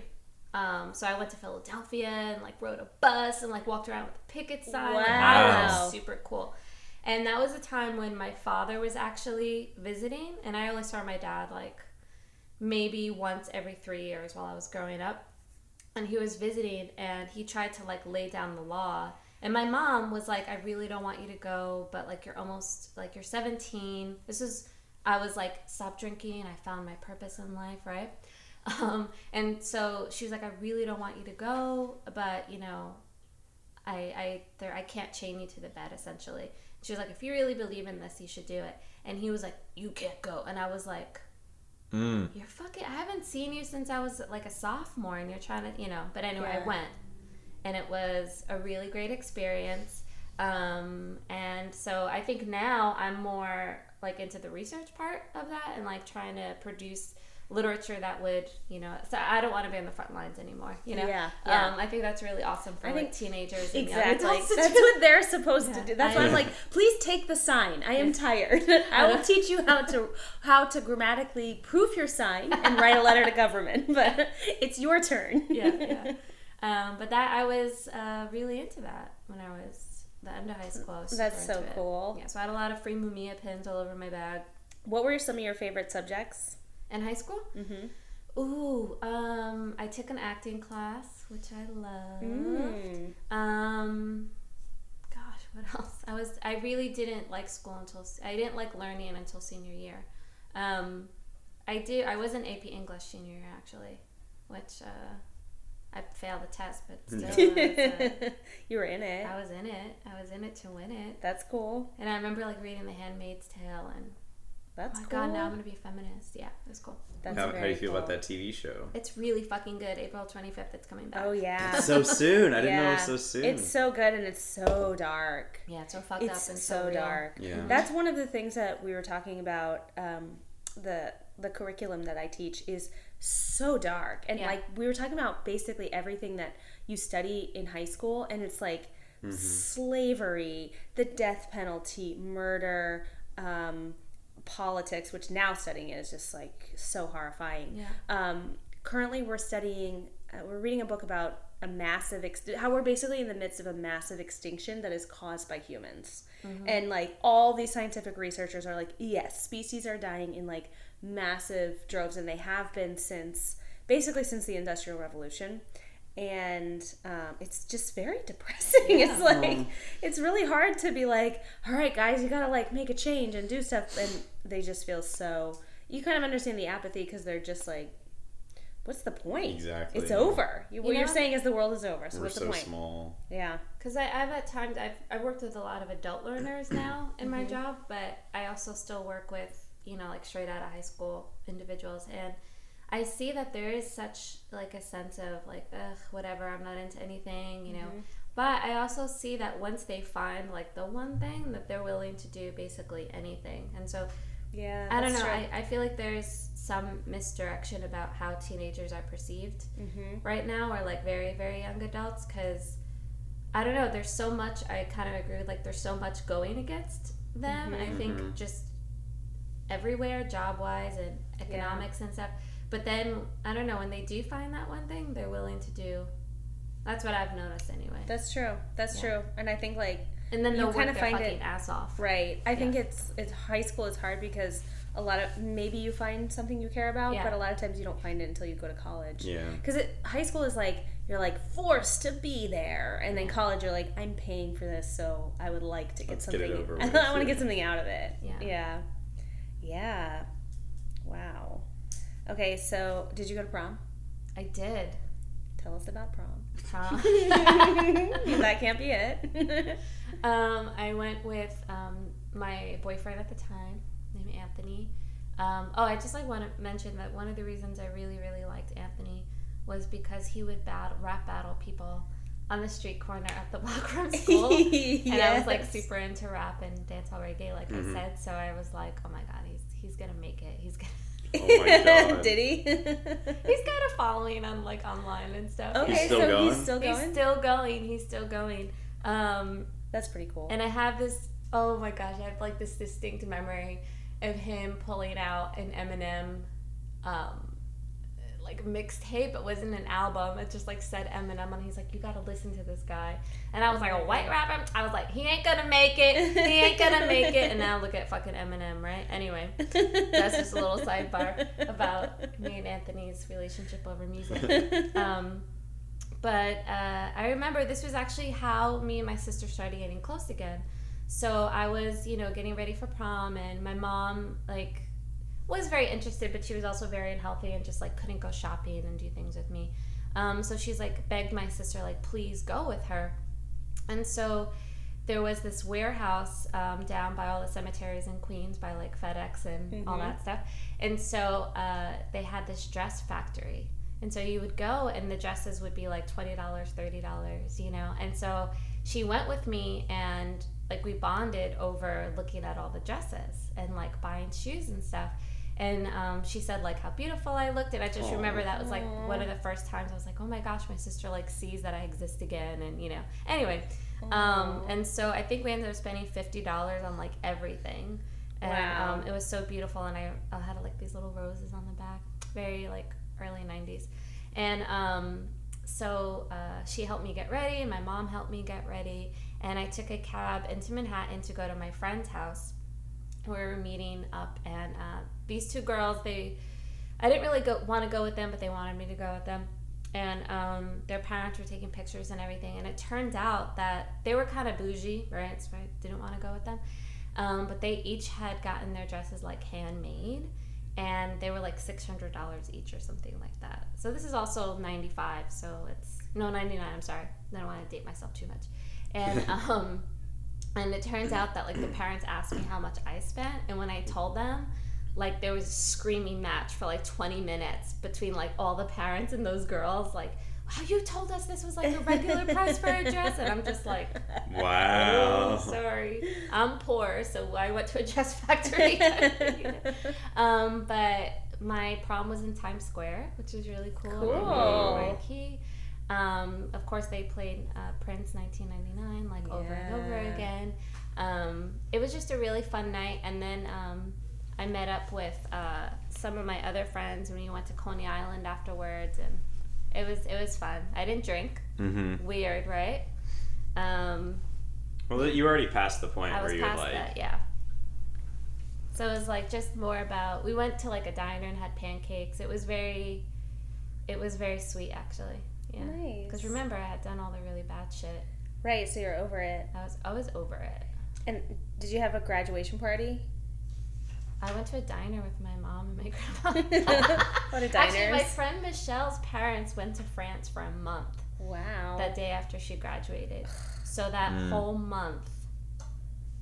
Um, so I went to Philadelphia and like rode a bus and like walked around with a picket sign. Wow. was super cool. And that was a time when my father was actually visiting, and I only saw my dad like maybe once every three years while I was growing up. And he was visiting, and he tried to like lay down the law. And my mom was like, "I really don't want you to go, but like you're almost like you're 17. This is I was like, stop drinking. I found my purpose in life, right? Um, and so she was like, I really don't want you to go, but you know, I I there I can't chain you to the bed essentially. She was like, if you really believe in this, you should do it. And he was like, you can't go. And I was like, Mm. you're fucking. I haven't seen you since I was like a sophomore, and you're trying to, you know. But anyway, Yeah. I went, and it was a really great experience. Um, and so I think now I'm more like into the research part of that, and like trying to produce literature that would, you know. So I don't want to be on the front lines anymore, you know. Yeah, yeah. Um, I think that's really awesome for I like think- teenagers Exactly. adults That's what they're supposed to do. That's why I'm like, please take the sign. I am tired. I will teach you how to how to grammatically proof your sign and write a letter to government. But it's your turn. yeah, yeah. Um, but that I was uh, really into that when I was the end of high school. That's so into it. cool. Yeah, so I had a lot of free Mumia pins all over my bag. What were some of your favorite subjects? In high school, Mm-hmm. ooh, um, I took an acting class, which I love. Mm. Um, gosh, what else? I was I really didn't like school until I didn't like learning until senior year. Um, I did. I was in AP English senior year actually, which uh, I failed the test, but still, I was, uh, you were in it. I was in it. I was in it to win it. That's cool. And I remember like reading The Handmaid's Tale and That's oh my cool. god, now I'm gonna be a feminist. Yeah, that's cool. That's How, how do very you feel about that TV show? It's really fucking good. April 25th, it's coming back. Oh yeah. so soon. I didn't know it was so soon. It's so good and it's so dark. Yeah, it's so fucked up and so, real. dark. Yeah. That's one of the things that we were talking about. Um, the the curriculum that I teach is so dark, and Yeah. like we were talking about basically everything that you study in high school, and it's like slavery, the death penalty, murder. Um, politics which now studying it is just like so horrifying Yeah. um, currently we're studying. Uh, we're reading a book about a massive ex- how we're basically in the midst of a massive extinction that is caused by humans. And like all these scientific researchers are like, yes, species are dying in like massive droves, and they have been since basically since the Industrial Revolution. And um, it's just very depressing. It's like it's really hard to be like, all right, guys, you gotta like make a change and do stuff, and they just feel so. You kind of understand the apathy because they're just like, what's the point? Exactly. It's over. You, what You you're know- saying is the world is over. So We're what's so the point? small. Yeah. Because I've at times I've I've worked with a lot of adult learners now in my mm-hmm. job, but I also still work with you know like straight out of high school individuals, and I see that there is such like a sense of like ugh whatever I'm not into anything you know, mm-hmm. but I also see that once they find like the one thing that they're willing to do basically anything, and so Yeah. I don't know true. I, I feel like there's some misdirection about how teenagers are perceived Mm-hmm. right now or like very very young adults because i don't know there's so much i kind of agree with like there's so much going against them i think Mhm. just everywhere job wise and economics and stuff but then i don't know when they do find that one thing they're willing to do that's what i've noticed anyway That's true. That's Yeah. true. And I think like and then you they'll work kinda find it- ass off right. I think it's it's high school is hard because a lot of maybe you find something you care about, Yeah. but a lot of times you don't find it until you go to college. Yeah. Because high school is like you're like forced to be there, and then college you're like I'm paying for this, so I would like to get Let's get something. it over I want to get something out of it. Yeah. Yeah. Yeah. Wow. Okay, so did you go to prom? i did Tell us about prom. Prom. that can't be it. Um, I went with um, my boyfriend at the time, named Anthony. Um, oh, I just like want to mention that one of the reasons I really really liked Anthony was because he would battle rap battle people on the street corner at the block from school, and I was like super into rap and dancehall reggae, like Mhm. I said. So I was like, oh my god, he's he's gonna make it. He's gonna. Oh my God. Did he? He's got a following on like online and stuff. okay, still so going? he's still going. He's still going. He's still going. Um, That's pretty cool. And I have this, oh my gosh, I have like this distinct memory of him pulling out an Eminem, um, like mixtape. It wasn't an album. It just like said Eminem, and he's like, "You gotta listen to this guy." And I was like, "A white rapper." I was like, "He ain't gonna make it. He ain't gonna make it." And now look at fucking Eminem, right? Anyway, that's just a little sidebar about me and Anthony's relationship over music. Um, but uh, I remember this was actually how me and my sister started getting close again. So I was, you know, getting ready for prom, and my mom like was very interested, but she was also very unhealthy and just like couldn't go shopping and do things with me. Um, so she's like begged my sister like please go with her, and so there was this warehouse um, down by all the cemeteries in Queens by like FedEx and all Mhm. that stuff, and so uh, they had this dress factory. And so you would go, and the dresses would be like twenty dollars, thirty dollars, you know. And so she went with me, and like we bonded over looking at all the dresses and like buying shoes and stuff. And um, she said like how beautiful I looked, and I just Aw. remember that was like one of the first times I was like, oh my gosh, my sister like sees that I exist again, and you know. Anyway, um, and so I think we ended up spending fifty dollars on like everything. And Wow. um, it was so beautiful, and I, I had like these little roses on the back, very like early '90s. And um, so uh, she helped me get ready, and my mom helped me get ready, and I took a cab into Manhattan to go to my friend's house. We were meeting up, and uh, these two girls, they, I didn't really go want to go with them, but they wanted me to go with them. And um, their parents were taking pictures and everything, and it turned out that they were kind of bougie, right? So I didn't want to go with them. Um, but they each had gotten their dresses like handmade, and they were like six hundred dollars each or something like that. So this is also ninety five. So it's no ninety nine. I'm sorry. I don't want to date myself too much. And um, and it turns out that like the parents asked me how much I spent, and when I told them, like there was a screaming match for like twenty minutes between like all the parents and those girls. Like, wow, you told us this was like a regular price for a dress, and I'm just like. Wow. Oh, sorry. I'm poor, so I went to a dress factory. um, but my prom was in Times Square, which was really cool. Cool. Key. Um, of course, they played uh, Prince 1999 like over and over again. Um, it was just a really fun night, and then um, I met up with uh, some of my other friends, when we went to Coney Island afterwards, and it was it was fun. I didn't drink. Mm-hmm. Weird, right? Um, Well, you already passed the point I was where past like, that, yeah. So it was like just more about. We went to like a diner and had pancakes. It was very, it was very sweet actually. Yeah. Nice. Because remember, I had done all the really bad shit. Right, so you're over it. I was I was over it. And did you have a graduation party? I went to a diner with my mom and my grandma. What a diner! Actually, my friend Michelle's parents went to France for a month Wow. that day after she graduated. So that Mm. whole month,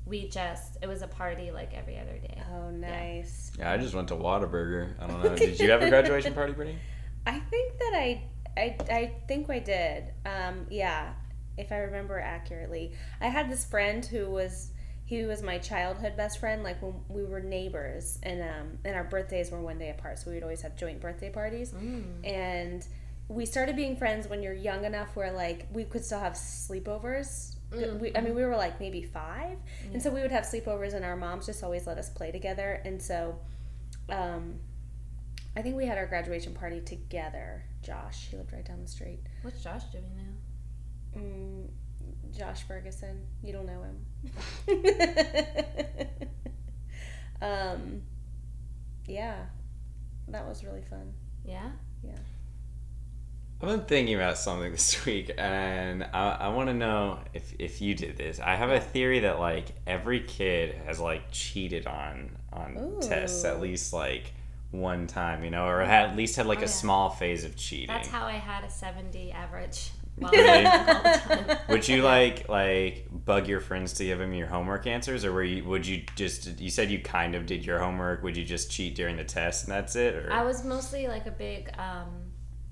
we just it was a party like every other day. oh, nice. Yeah, I just went to Whataburger. I don't know. Did you have a graduation party, Brittany? I think that I, I, I think I did. Um, yeah, if I remember accurately. I had this friend who was, he was my childhood best friend. Like when we were neighbors, and um, and our birthdays were one day apart, so we would always have joint birthday parties. Mm. And we started being friends when you're young enough where like we could still have sleepovers. We, I mean, we were like maybe five, and so we would have sleepovers, and our moms just always let us play together. And so, um, I think we had our graduation party together. Josh, he lived right down the street. What's Josh doing now? Mm, Josh Ferguson, you don't know him. um, yeah, that was really fun. Yeah. Yeah. I've been thinking about something this week, and I, I want to know if, if you did this. I have a theory that like every kid has like cheated on on tests at least like one time, you know, or had, at least had like Oh, a yeah. small phase of cheating. That's how I had a seventy average. Really? I was all the time. Would you like like bug your friends to give them your homework answers, or were you would you just you said you kind of did your homework? Would you just cheat during the test and that's it? Or I was mostly like a big, um,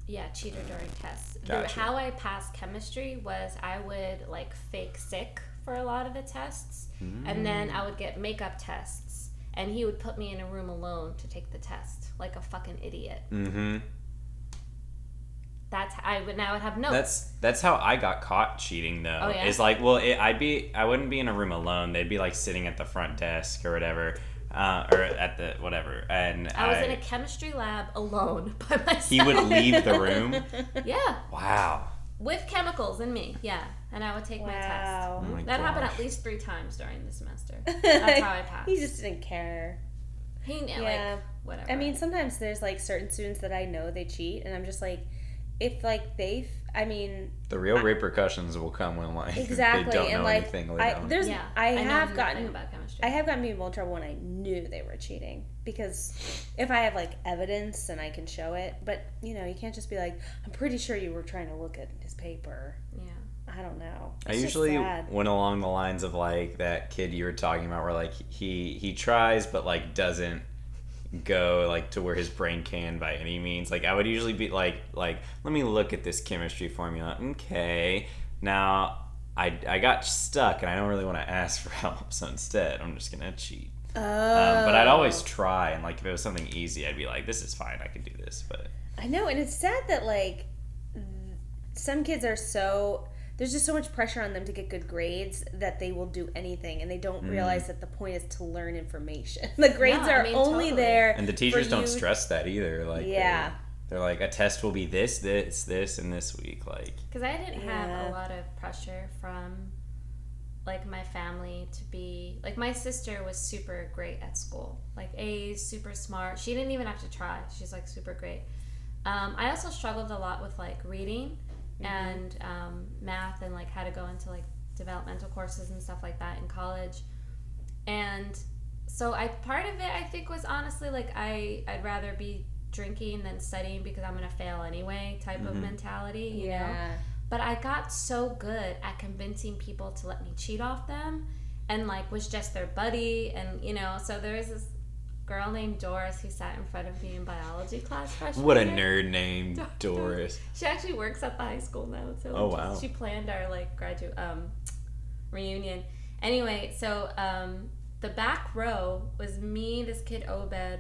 yeah, cheater during tests. Gotcha. how I passed chemistry was I would like fake sick for a lot of the tests, and then I would get makeup tests, and he would put me in a room alone to take the test, like a fucking idiot. mm-hmm. That's I would now I would have notes. That's that's how I got caught cheating though. Oh, yeah? Is like, well, it, I'd be I wouldn't be in a room alone. They'd be like sitting at the front desk or whatever, uh, or at the whatever, and I was in a chemistry lab alone by myself. he would leave the room. yeah, Wow. With chemicals in me. Yeah, and I would take my test. Wow. Oh my That happened at least three times during the semester. That's how I passed. he just didn't care. He knew, Yeah. like whatever. I mean, sometimes there's like certain students that I know they cheat, and I'm just like, if like they, f- I mean, The real repercussions will come when like exactly, they don't and know like, anything I there's, yeah, I, know have nothing gotten, about chemistry. I have gotten people in trouble when I knew they were cheating because if I have like evidence and I can show it, but you know, you can't just be like, I'm pretty sure you were trying to look at his paper. yeah. I don't know. I It's just usually sad. went along the lines of like that kid you were talking about, where like he he tries but like doesn't go like to where his brain can by any means. Like I would usually be like like let me look at this chemistry formula. Okay, now I I got stuck and I don't really want to ask for help, so instead I'm just gonna cheat. Oh. Um, but I'd always try, and like if it was something easy, I'd be like, this is fine, I can do this. But I know, and it's sad that like some kids are so there's just so much pressure on them to get good grades that they will do anything, and they don't Mm. realize that the point is to learn information. The grades I are mean, only totally. there, and the teachers for don't you- stress that either. Like Yeah. they're, they're like a test will be this, this, this, and this week. Like Because I didn't have a lot of pressure from like my family to be like my sister was super great at school, like A's, super smart. She didn't even have to try. She's like super great. Um, I also struggled a lot with like reading and um, math and like how to go into like developmental courses and stuff like that in college. And so I part of it I think was honestly like I I'd rather be drinking than studying because I'm gonna fail anyway type of mentality, you know. But I got so good at convincing people to let me cheat off them and like was just their buddy and you know, so there was this girl named Doris who sat in front of me in biology class freshman what a year. nerd name, Doris. She actually works at the high school now. So Oh, wow. she planned our like graduate um, reunion. Anyway, so um, the back row was me, this kid Obed.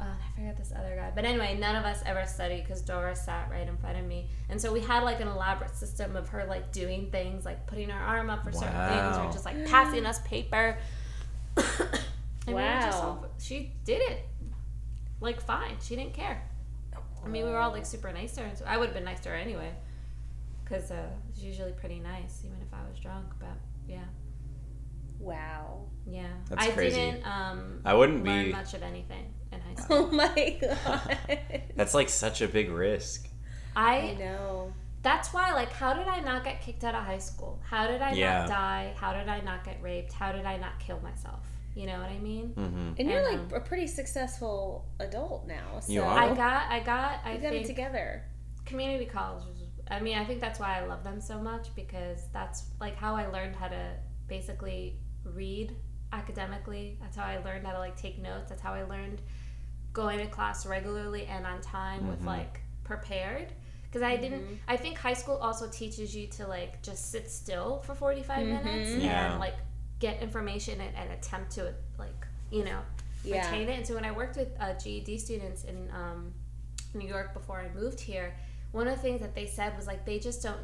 Uh, I forget this other guy, but anyway, none of us ever studied because Dora sat right in front of me, and so we had like an elaborate system of her like doing things, like putting her arm up for certain things, or just like passing us paper. I mean, it just Wow. all- she did it like fine. She didn't care. I mean, we were all like super nice to her. So I would have been nice to her anyway, because uh, she's usually pretty nice, even if I was drunk. But yeah, Wow. yeah. That's I crazy. didn't. Um, I wouldn't learn be. much of anything in high school. Oh my god. That's like such a big risk. I I. know. That's why, like, how did I not get kicked out of high school? How did I Yeah. not die? How did I not get raped? How did I not kill myself? You know what I mean? Mm-hmm. And you're And, like a pretty successful adult now. So You are. I got, I got, I you got it together. community college was i mean i think that's why i love them so much because that's like how i learned how to basically read academically that's how i learned how to like take notes that's how i learned going to class regularly and on time with Mhm. like prepared because i didn't i think high school also teaches you to like just sit still for 45 minutes Mhm. Yeah. and like get information and, and attempt to like you know Yeah. retain it. And so when I worked with uh, GED students in um, New York before I moved here, one of the things that they said was like they just don't.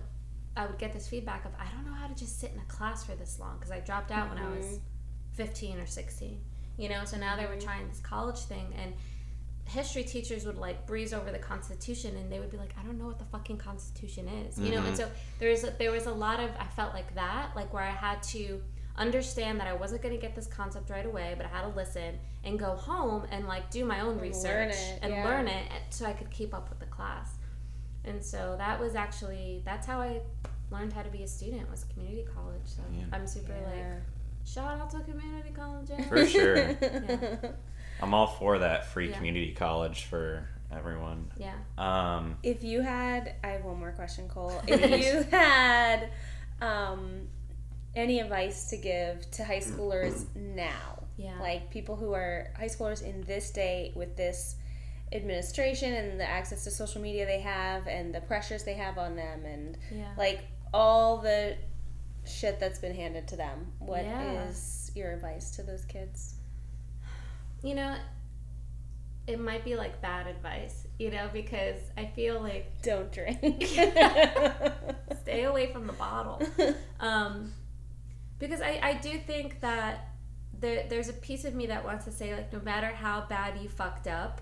I would get this feedback of I don't know how to just sit in a class for this long because I dropped out when I was 15 or 16. You know, so now they were trying this college thing and history teachers would like breeze over the constitution and they would be like i don't know what the fucking constitution is you know and mm-hmm. so there's a, there was a lot of i felt like that like where i had to understand that i wasn't going to get this concept right away but i had to listen and go home and like do my own research it, and yeah. learn it so i could keep up with the class and so that was actually that's how i learned how to be a student was community college so Yeah. i'm super like shout out to community college? For sure. yeah I'm all for that free Yeah. community college for everyone. yeah Um, If you had, I have one more question, Cole. If you had um, any advice to give to high schoolers now, Yeah. like people who are high schoolers in this day with this administration and the access to social media they have and the pressures they have on them and yeah like all the shit that's been handed to them, what is Yeah. your advice to those kids? You know it might be like bad advice you know because i feel like Don't drink. stay away from the bottle um, because I, I do think that there, there's a piece of me that wants to say like no matter how bad you fucked up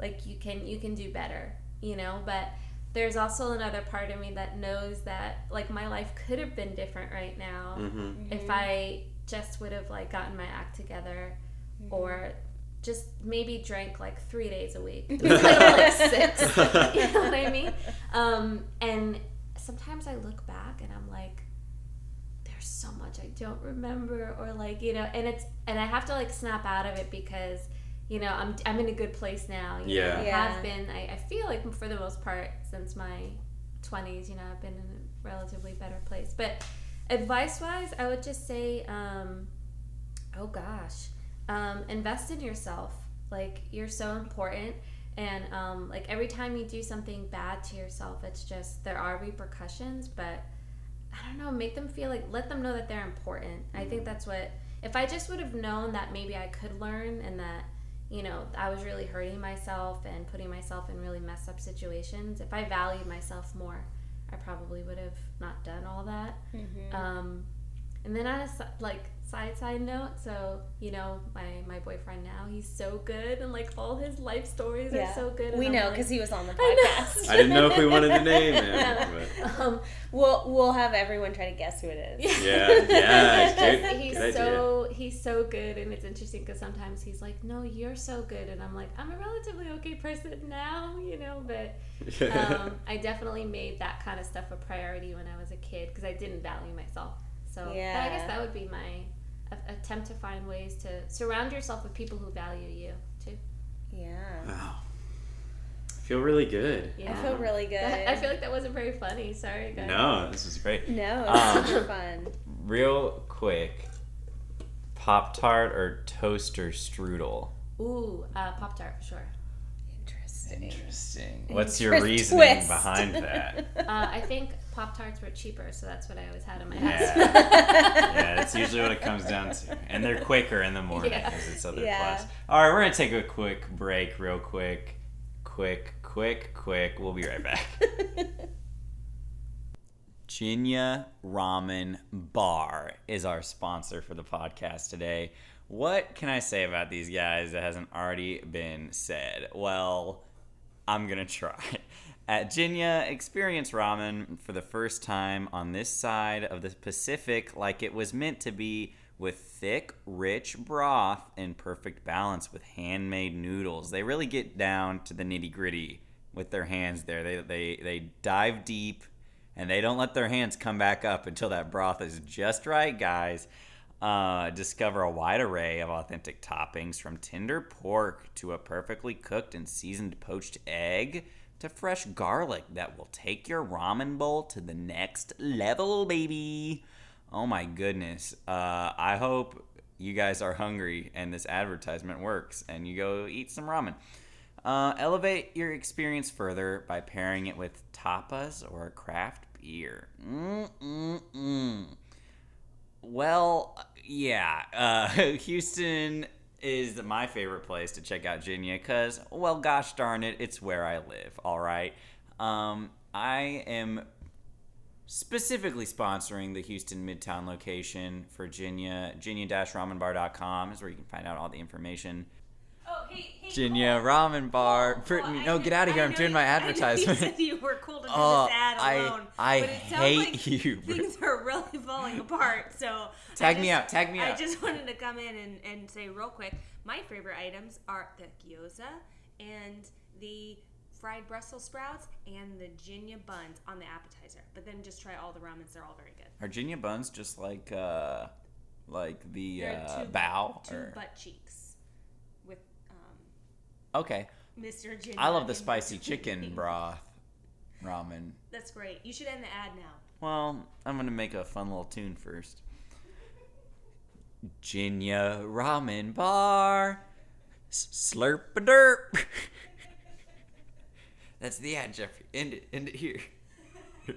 like you can you can do better you know but there's also another part of me that knows that like my life could have been different right now Mm-hmm. if i just would have like gotten my act together or just maybe drank like three days a week. Instead of like six. You know what i mean? Um, and sometimes i look back and i'm like there's so much i don't remember or like you know and it's and i have to like snap out of it because you know i'm, I'm in a good place now you Yeah. know, I Yeah. have been I, I feel like for the most part since my 20s you know i've been in a relatively better place. But advice wise i would just say um, oh gosh um, invest in yourself. Like you're so important. And um, like every time you do something bad to yourself it's just there are repercussions but i don't know make them feel like let them know that they're important. I think that's what if i just would have known that maybe i could learn and that you know i was really hurting myself and putting myself in really messed up situations if i valued myself more i probably would have not done all that. Um, and then I si- like side side note, so you know my my boyfriend now, he's so good, and like all his life stories are so good. We I'm know like- because he was on the podcast. I didn't know if we wanted to name him, Yeah. Um, We'll we'll have everyone try to guess who it is. Yeah, yeah, It's good- just- he's good idea. so he's so good, and it's interesting because sometimes he's like, "No, you're so good," and I'm like, "I'm a relatively okay person now," you know, but um, I definitely made that kind of stuff a priority when I was a kid because I didn't value myself. So but I guess that would be my a- attempt to find ways to surround yourself with people who value you too. Yeah. wow. I feel really good. Yeah, I feel really good. That- I feel like that wasn't very funny. Sorry, guys. No, this is great. no, Um, super fun. Real quick, Pop Tart or toaster strudel? Ooh, uh, Pop Tart for sure. Interesting. Interesting. What's your reasoning twist. behind that? Uh, I think Pop Tarts were cheaper, so that's what I always had in my house. Yeah. yeah, that's usually what it comes down to. And they're quicker in the morning Yeah. because it's other Yeah. plus. All right, we're going to take a quick break, real quick. Quick, quick, quick. We'll be right back. Jinya Ramen Bar is our sponsor for the podcast today. What can I say about these guys that hasn't already been said? Well, I'm gonna try. At Jinya, experience ramen for the first time on this side of the Pacific like it was meant to be with thick, rich broth in perfect balance with handmade noodles. They really get down to the nitty gritty with their hands there. They, they, they dive deep and they don't let their hands come back up until that broth is just right, guys. Uh, discover a wide array of authentic toppings from tender pork to a perfectly cooked and seasoned poached egg to fresh garlic that will take your ramen bowl to the next level, baby. Oh my goodness. Uh, I hope you guys are hungry and this advertisement works and you go eat some ramen. Uh, elevate your experience further by pairing it with tapas or craft beer. Mm-mm-mm. Well, yeah, uh, Houston is my favorite place to check out Jinya because, well, gosh darn it, it's where I live, all right? Um, I am specifically sponsoring the Houston Midtown location for Jinya. Jinya-ramenbar.com is where you can find out all the information. Oh, hey, hey. Jinya Ramen Bar. Brittany, no, get out of here. I'm doing my advertisement. I you said you were cool to do Oh, this ad I- alone. I but it hate like you, Things are really falling apart. So Tag I me just- out, tag me out. I just wanted to come in and, and say real quick. My favorite items are the gyoza and the fried Brussels sprouts and the Jinya buns on the appetizer. But then just try all the ramens; they're all very good. Are Jinya buns just like uh like the uh, two, bow? two or- butt cheeks Okay. Mr. Jinya. I love the spicy chicken broth ramen. That's great. You should end the ad now. Well, I'm gonna make a fun little tune first. Jinya Ramen Bar, slurp a derp. That's the ad, Jeffrey. End it. End it here.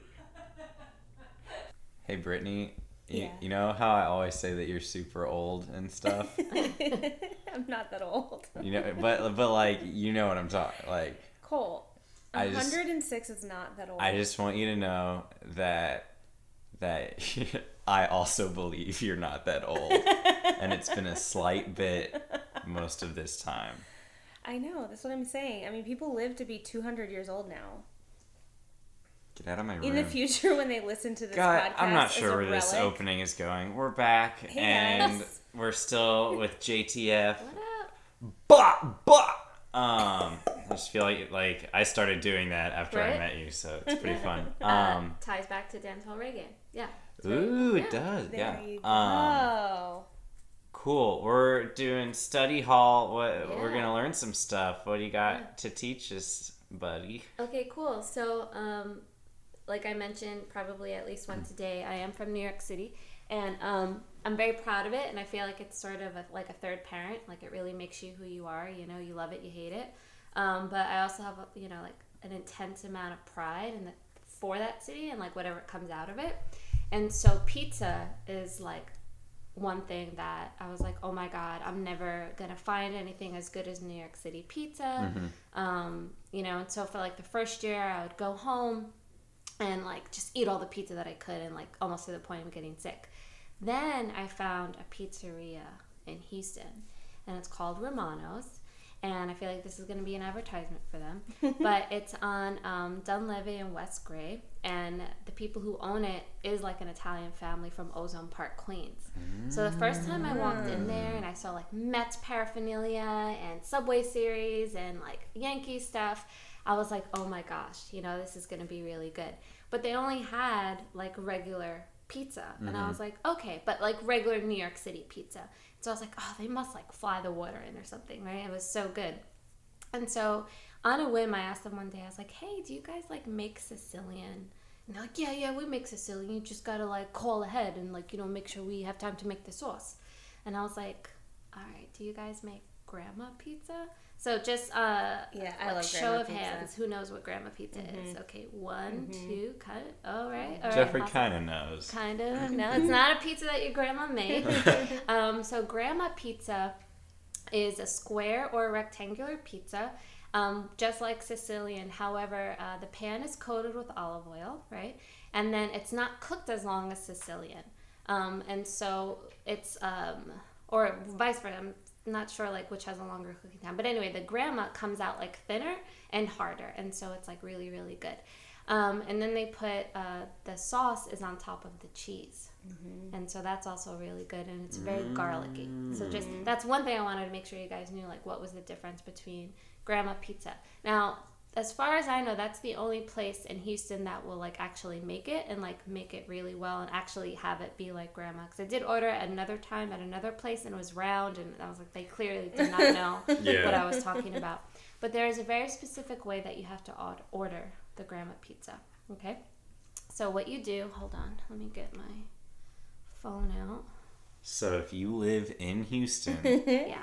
hey, Brittany. You, Yeah. you know how I always say that you're super old and stuff. I'm not that old. you know, but but like you know what I'm talking. Like Cole, I just- 106 is not that old. I just want you to know that that I also believe you're not that old, and it's been a slight bit most of this time. I know. That's what I'm saying. I mean, people live to be 200 years old now. Get out of my room. In the future, when they listen to this God, podcast, I'm not sure where this opening is going. We're back, Hey, and guys. we're still with JTF. What up? Bah, bah. Um, I just feel like like I started doing that after I met you, so it's pretty fun. Uh, Um, ties back to Dantel Reagan. Yeah. that's right. ooh, it Yeah. does. There yeah. Um, Cool. We're doing study hall. What we're gonna learn some stuff. What do you got to teach us, buddy? Okay, cool. So, um, like I mentioned, probably at least once a day, I am from New York City, and um, I'm very proud of it. And I feel like it's sort of a, like a third parent. Like it really makes you who you are. You know, you love it, you hate it. Um, but I also have, a, you know, like an intense amount of pride in the, for that city and like whatever comes out of it. And so pizza is like one thing that I was like, oh my god, I'm never gonna find anything as good as New York City pizza. Um, you know, and so for like the first year, I would go home and like just eat all the pizza that I could, and like almost to the point of getting sick. Then I found a pizzeria in Houston, and it's called Romano's. And I feel like this is going to be an advertisement for them, but it's on um, Dunlavy and West Gray, and the people who own it is like an Italian family from Ozone Park, Queens. So the first time I walked in there and I saw like Mets paraphernalia and Subway series and like Yankee stuff, I was like, oh my gosh, you know, this is going to be really good. But they only had like regular pizza. And I mm-hmm. was like, okay, but like regular New York City pizza. So I was like, oh, they must like fly the water in or something, right? It was so good. And so on a whim, I asked them one day, I was like, hey, do you guys like make Sicilian? And they're like, yeah, yeah, we make Sicilian. You just gotta like call ahead and like, you know, make sure we have time to make the sauce. And I was like, all right, do you guys make grandma pizza? So just uh, Yeah, I like, love show grandma of pizza. hands. Who knows what grandma pizza is? Okay, one, two, cut. All right, all right. Jeffrey awesome. kind of knows. Kind of. No, it's not a pizza that your grandma made. um, so, grandma pizza is a square or a rectangular pizza, um, just like Sicilian. However, uh, the pan is coated with olive oil, right? And then it's not cooked as long as Sicilian. Um, and so it's um, or vice versa. I'm not sure like which has a longer cooking time. But anyway, the grandma comes out like thinner and harder, and so it's like really really good. Um, and then they put uh, the sauce is on top of the cheese, and so that's also really good, and it's very garlicky. So just that's one thing I wanted to make sure you guys knew like what was the difference between grandma pizza. Now, as far as I know, that's the only place in Houston that will like actually make it and like make it really well and actually have it be like grandma. Because I did order it another time at another place and it was round, and I was like, they clearly did not know Yeah. what I was talking about. But there is a very specific way that you have to order the grandma pizza. Okay, so what you do? Hold on, let me get my phone out. So if you live in Houston, Yeah,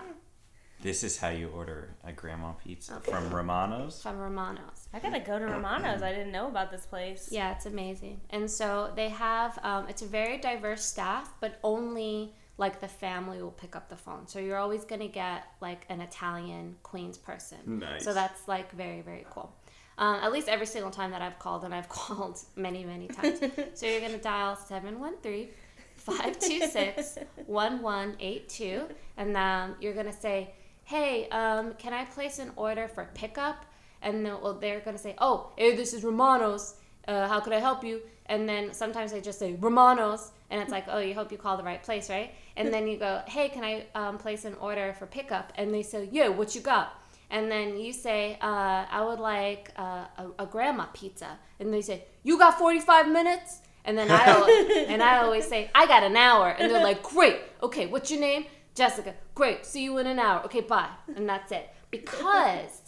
this is how you order a grandma pizza Okay. from Romano's. from Romano's. I gotta go to Romano's. I didn't know about this place. Yeah, it's amazing. And so they have, um, it's a very diverse staff, but only like the family will pick up the phone. So you're always going to get like an Italian Queens person. Nice. So that's like very, very cool. Um, at least every single time that I've called, and I've called many, many times. so you're going to dial 713 526 1182, and then you're going to say, Hey, um, can I place an order for pickup? And then, well, they're going to say, Oh, hey, this is Romano's. Uh, how could I help you? And then sometimes they just say Romano's, and it's like, oh, you hope you call the right place, right? And then you go, hey, can I um, place an order for pickup? And they say, yeah, what you got? And then you say, uh, I would like uh, a, a grandma pizza. And they say, you got 45 minutes? And then I, and I always say, I got an hour. And they're like, great. Okay, what's your name? Jessica. Great. See you in an hour. Okay, bye. And that's it. Because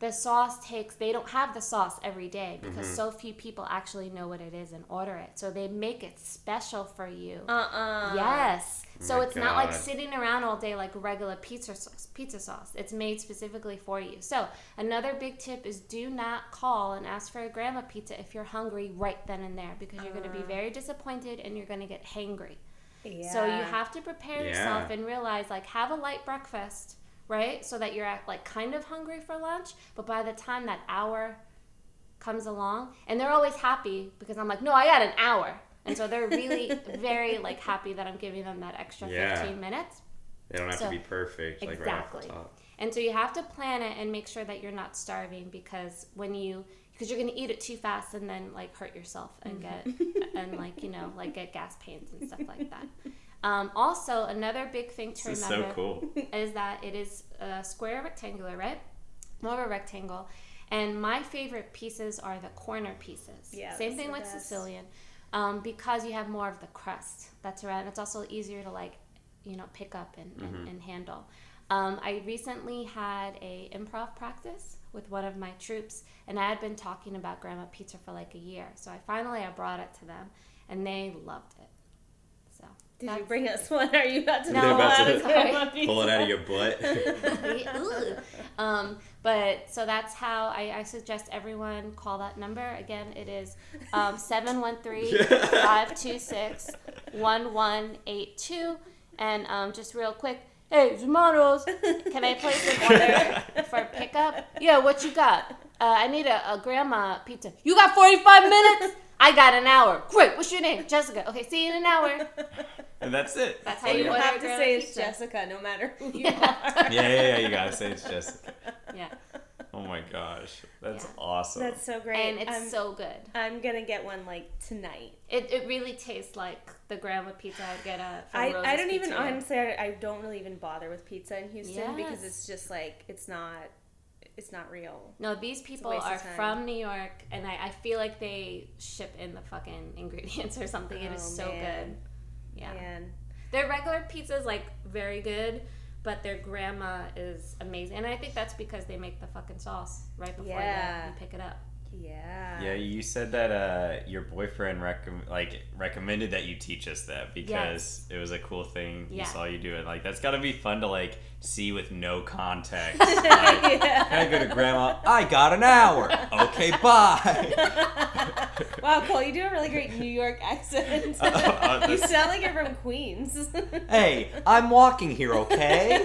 the sauce takes they don't have the sauce every day because mm-hmm. so few people actually know what it is and order it so they make it special for you Uh-uh. yes so it's not like sitting around all day like regular pizza sauce pizza sauce it's made specifically for you so another big tip is do not call and ask for a grandma pizza if you're hungry right then and there because you're going to be uh. very disappointed and you're going to get hangry Yeah. so you have to prepare yourself and realize like have a light breakfast, right? So that you're at, like kind of hungry for lunch, but by the time that hour comes along, and they're always happy because I'm like, "No, I got an hour." And so they're really very like happy that I'm giving them that extra Yeah. 15 minutes. They don't have So- to be perfect, like right off Exactly. the top. And so you have to plan it and make sure that you're not starving because when you because you're gonna eat it too fast and then like hurt yourself and get and like you know like get gas pains and stuff like that. Um, also, another big thing to This is remember so cool. is that it is a square rectangular, right? More of a rectangle. And my favorite pieces are the corner pieces. Yeah, Same thing with best. Sicilian, um, because you have more of the crust. That's right. And it's also easier to like, you know, pick up and, Mm-hmm. and, and handle. Um, I recently had a improv practice with one of my troupes, and I had been talking about grandma pizza for like a year. So I finally I brought it to them, and they loved it. So Did you bring us one? Are you about to No, pull about out to a Pull it out of your butt. Ugh. um, but so that's how I, I suggest everyone call that number. Again, it is um, 713-526-1182. And um, just real quick, hey, Zamanos, can I place an order for pickup? Yeah, what you got? Uh, I need a, a grandma pizza. You got 45 minutes? I got an hour. Great. What's your name? Jessica. Okay, see you in an hour. And that's it. That's how So you you have to say it's pizza. Jessica, no matter who you Yeah. are. Yeah, yeah, yeah. You gotta say it's Jessica. Yeah. Oh my gosh, that's Yeah. awesome. That's so great. And it's I'm, so good. I'm gonna get one like tonight. It, it really tastes like the grandma pizza I'd get at from I, Rose's I don't even honestly I, I don't really even bother with pizza in Houston because it's just like it's not it's not real. No, these people are from New York, and I, I feel like they ship in the fucking ingredients or something. It is Oh, so man. good. Yeah. And Their regular pizza is like very good, but their grandma is amazing. And I think that's because they make the fucking sauce right before Yeah. you, you pick it up. yeah. Yeah, you said that uh, your boyfriend recomm like recommended that you teach us that because it was a cool thing. yeah. He saw you do it. Like that's gotta be fun to like see with no context. Like, Can I go to grandma? I got an hour. Okay, bye. Wow, Cole, you do a really great New York accent. Uh, uh, you sound like you're from Queens. hey, I'm walking here, okay?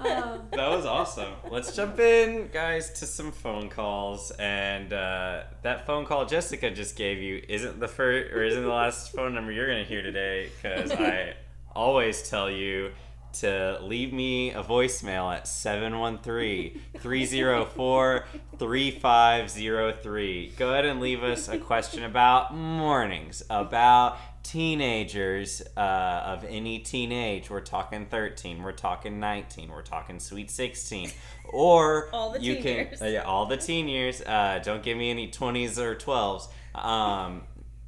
that was awesome. Let's jump in, guys, to some phone calls. And uh, that phone call Jessica just gave you isn't the first or isn't the last phone number you're gonna hear today because I always tell you to leave me a voicemail at 713-304-3503. Go ahead and leave us a question about mornings, about teenagers uh, of any teenage. We're talking 13, we're talking 19, we're talking sweet 16. Or All the you teen can years. uh, yeah, all the teen years. Uh, don't give me any 20s or 12s. Um,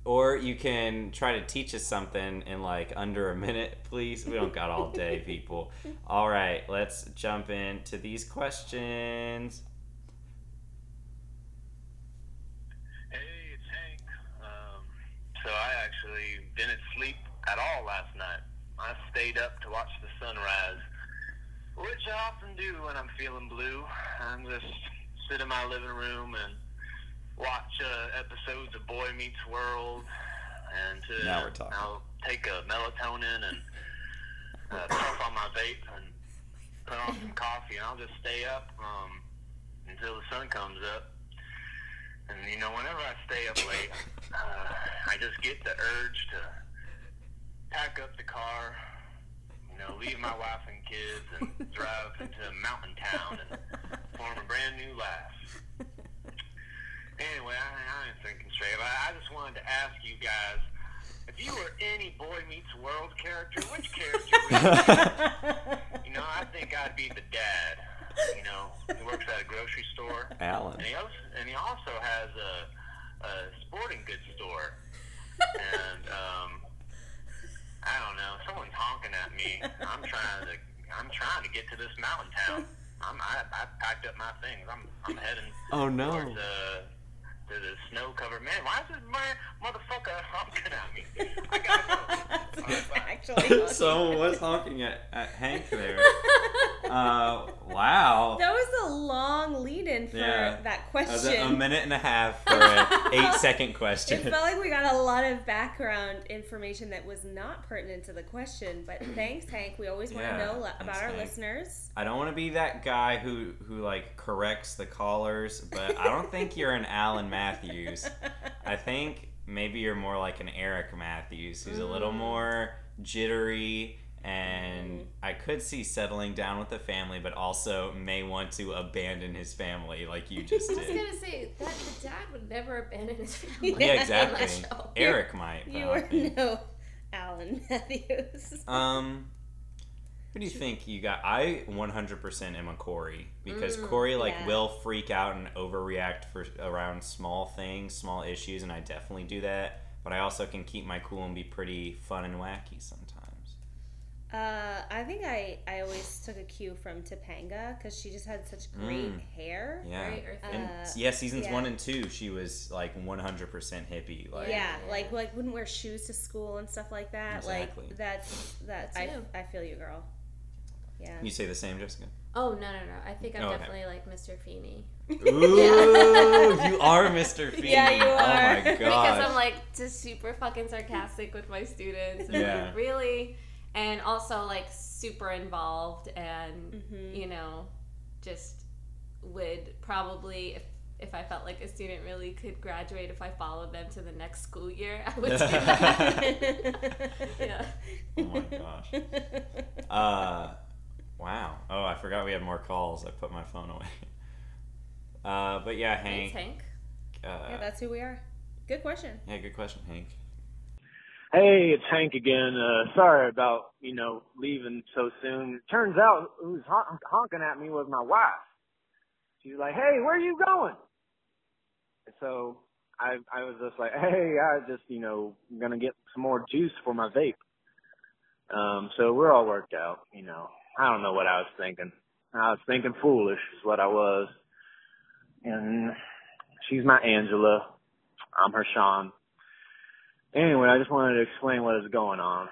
or you can try to teach us something in like under a minute, please. We don't got all day, people. All right, let's jump into these questions. Hey, it's Hank. Um, so I actually didn't sleep at all last night. I stayed up to watch the sunrise, which I often do when I'm feeling blue. I'm just sit in my living room and watch uh, episodes of Boy Meets World, and to Now we're talking. I'll take a melatonin and uh, puff on my vape and put on some coffee, and I'll just stay up um, until the sun comes up. And you know, whenever I stay up late, uh, I just get the urge to pack up the car, you know, leave my wife and kids, and drive into a mountain town and form a brand new life. Anyway, I, I ain't thinking straight. But I just wanted to ask you guys. If you were any Boy Meets World character, which character would you be? You know, I think I'd be the dad. You know, he works at a grocery store. Alan. And he also, and he also has a, a sporting goods store. and um, I don't know, someone's honking at me. I'm trying to I'm trying to get to this mountain town. I'm I, I packed up my things. I'm I'm heading Oh no. towards uh, to the snow covered man. Why is this man motherfucker honking at me? I gotta go. All right, bye. Actually, Someone was honking at, at Hank there. Uh, wow. that was a long lead-in for Yeah. that That question. was a, a minute and a half for an eight second question. It felt like we got a lot of background information that was not pertinent to the question, but thanks, Hank. We always want Yeah, to know le- thanks, about our Hank. listeners. I don't want to be that guy who who like corrects the callers, but I don't think you're an Alan Matthews. I think maybe you're more like an Eric Matthews, who's a little Mm. more jittery and I could see settling down with the family, but also may want to abandon his family like you just did. I was gonna say that the dad would never abandon his family. yeah, exactly. Eric might. You are no Alan Matthews. Um, what do you think you got? I 100% am a Cory because Mm, Cory like yeah. will freak out and overreact for around small things, small issues, and I definitely do that. But I also can keep my cool and be pretty fun and wacky sometimes. Uh, I think I, I always took a cue from Topanga because she just had such great Mm. hair. Yeah. Very earthy. and Uh, yeah, seasons yeah. one and two, she was like 100% hippie. Like, yeah, Yeah. like like wouldn't wear shoes to school and stuff like that. Exactly. Like that's that. I. I feel you, girl. Yeah. you say the same, Jessica? Oh no no no! I think I'm Oh, okay. definitely like Mr. Feeney. Ooh, you are Mr. Feeney. Yeah, you are. Oh my are. gosh. because I'm like just super fucking sarcastic with my students. And Yeah. like, really, and also like super involved and Mhm. you know, just would probably if if I felt like a student really could graduate if I followed them to the next school year, I would do that. yeah. Oh my gosh. Uh, wow. Oh, I forgot we had more calls. I put my phone away. Uh, but yeah, Hank. Thanks, Hank. Uh, yeah, that's who we are. Good question. yeah, good question, Hank. Hey, it's Hank again. Uh, sorry about, you know, leaving so soon. Turns out who's hon- honking at me was my wife. She's like, hey, where are you going? So I, I was just like, hey, I just, you know, gonna get some more juice for my vape. Um, so we're all worked out, you know. I don't know what I was thinking. I was thinking foolish is what I was. And she's my Angela. I'm her Shawn. Anyway, I just wanted to explain what is going on.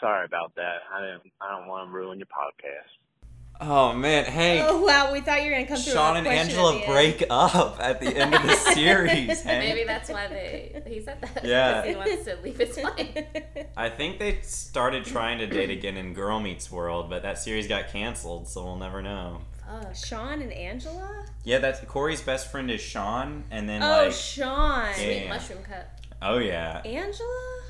Sorry about that. I didn't. I don't want to ruin your podcast. Oh man, Hank. Oh wow, we thought you were gonna come through. Shawn with and a question at Angela the end. break up at the end of the series. Hank. Maybe that's why they he said that. Yeah. because he wants to leave his wife. I think they started trying to date again in Girl Meets World, but that series got canceled, so we'll never know. Ugh. Shawn and Angela. Yeah, that's Cory's best friend is Shawn, and then like Oh, like, Shawn. Yeah. Sweet mushroom cut. oh yeah, Angela.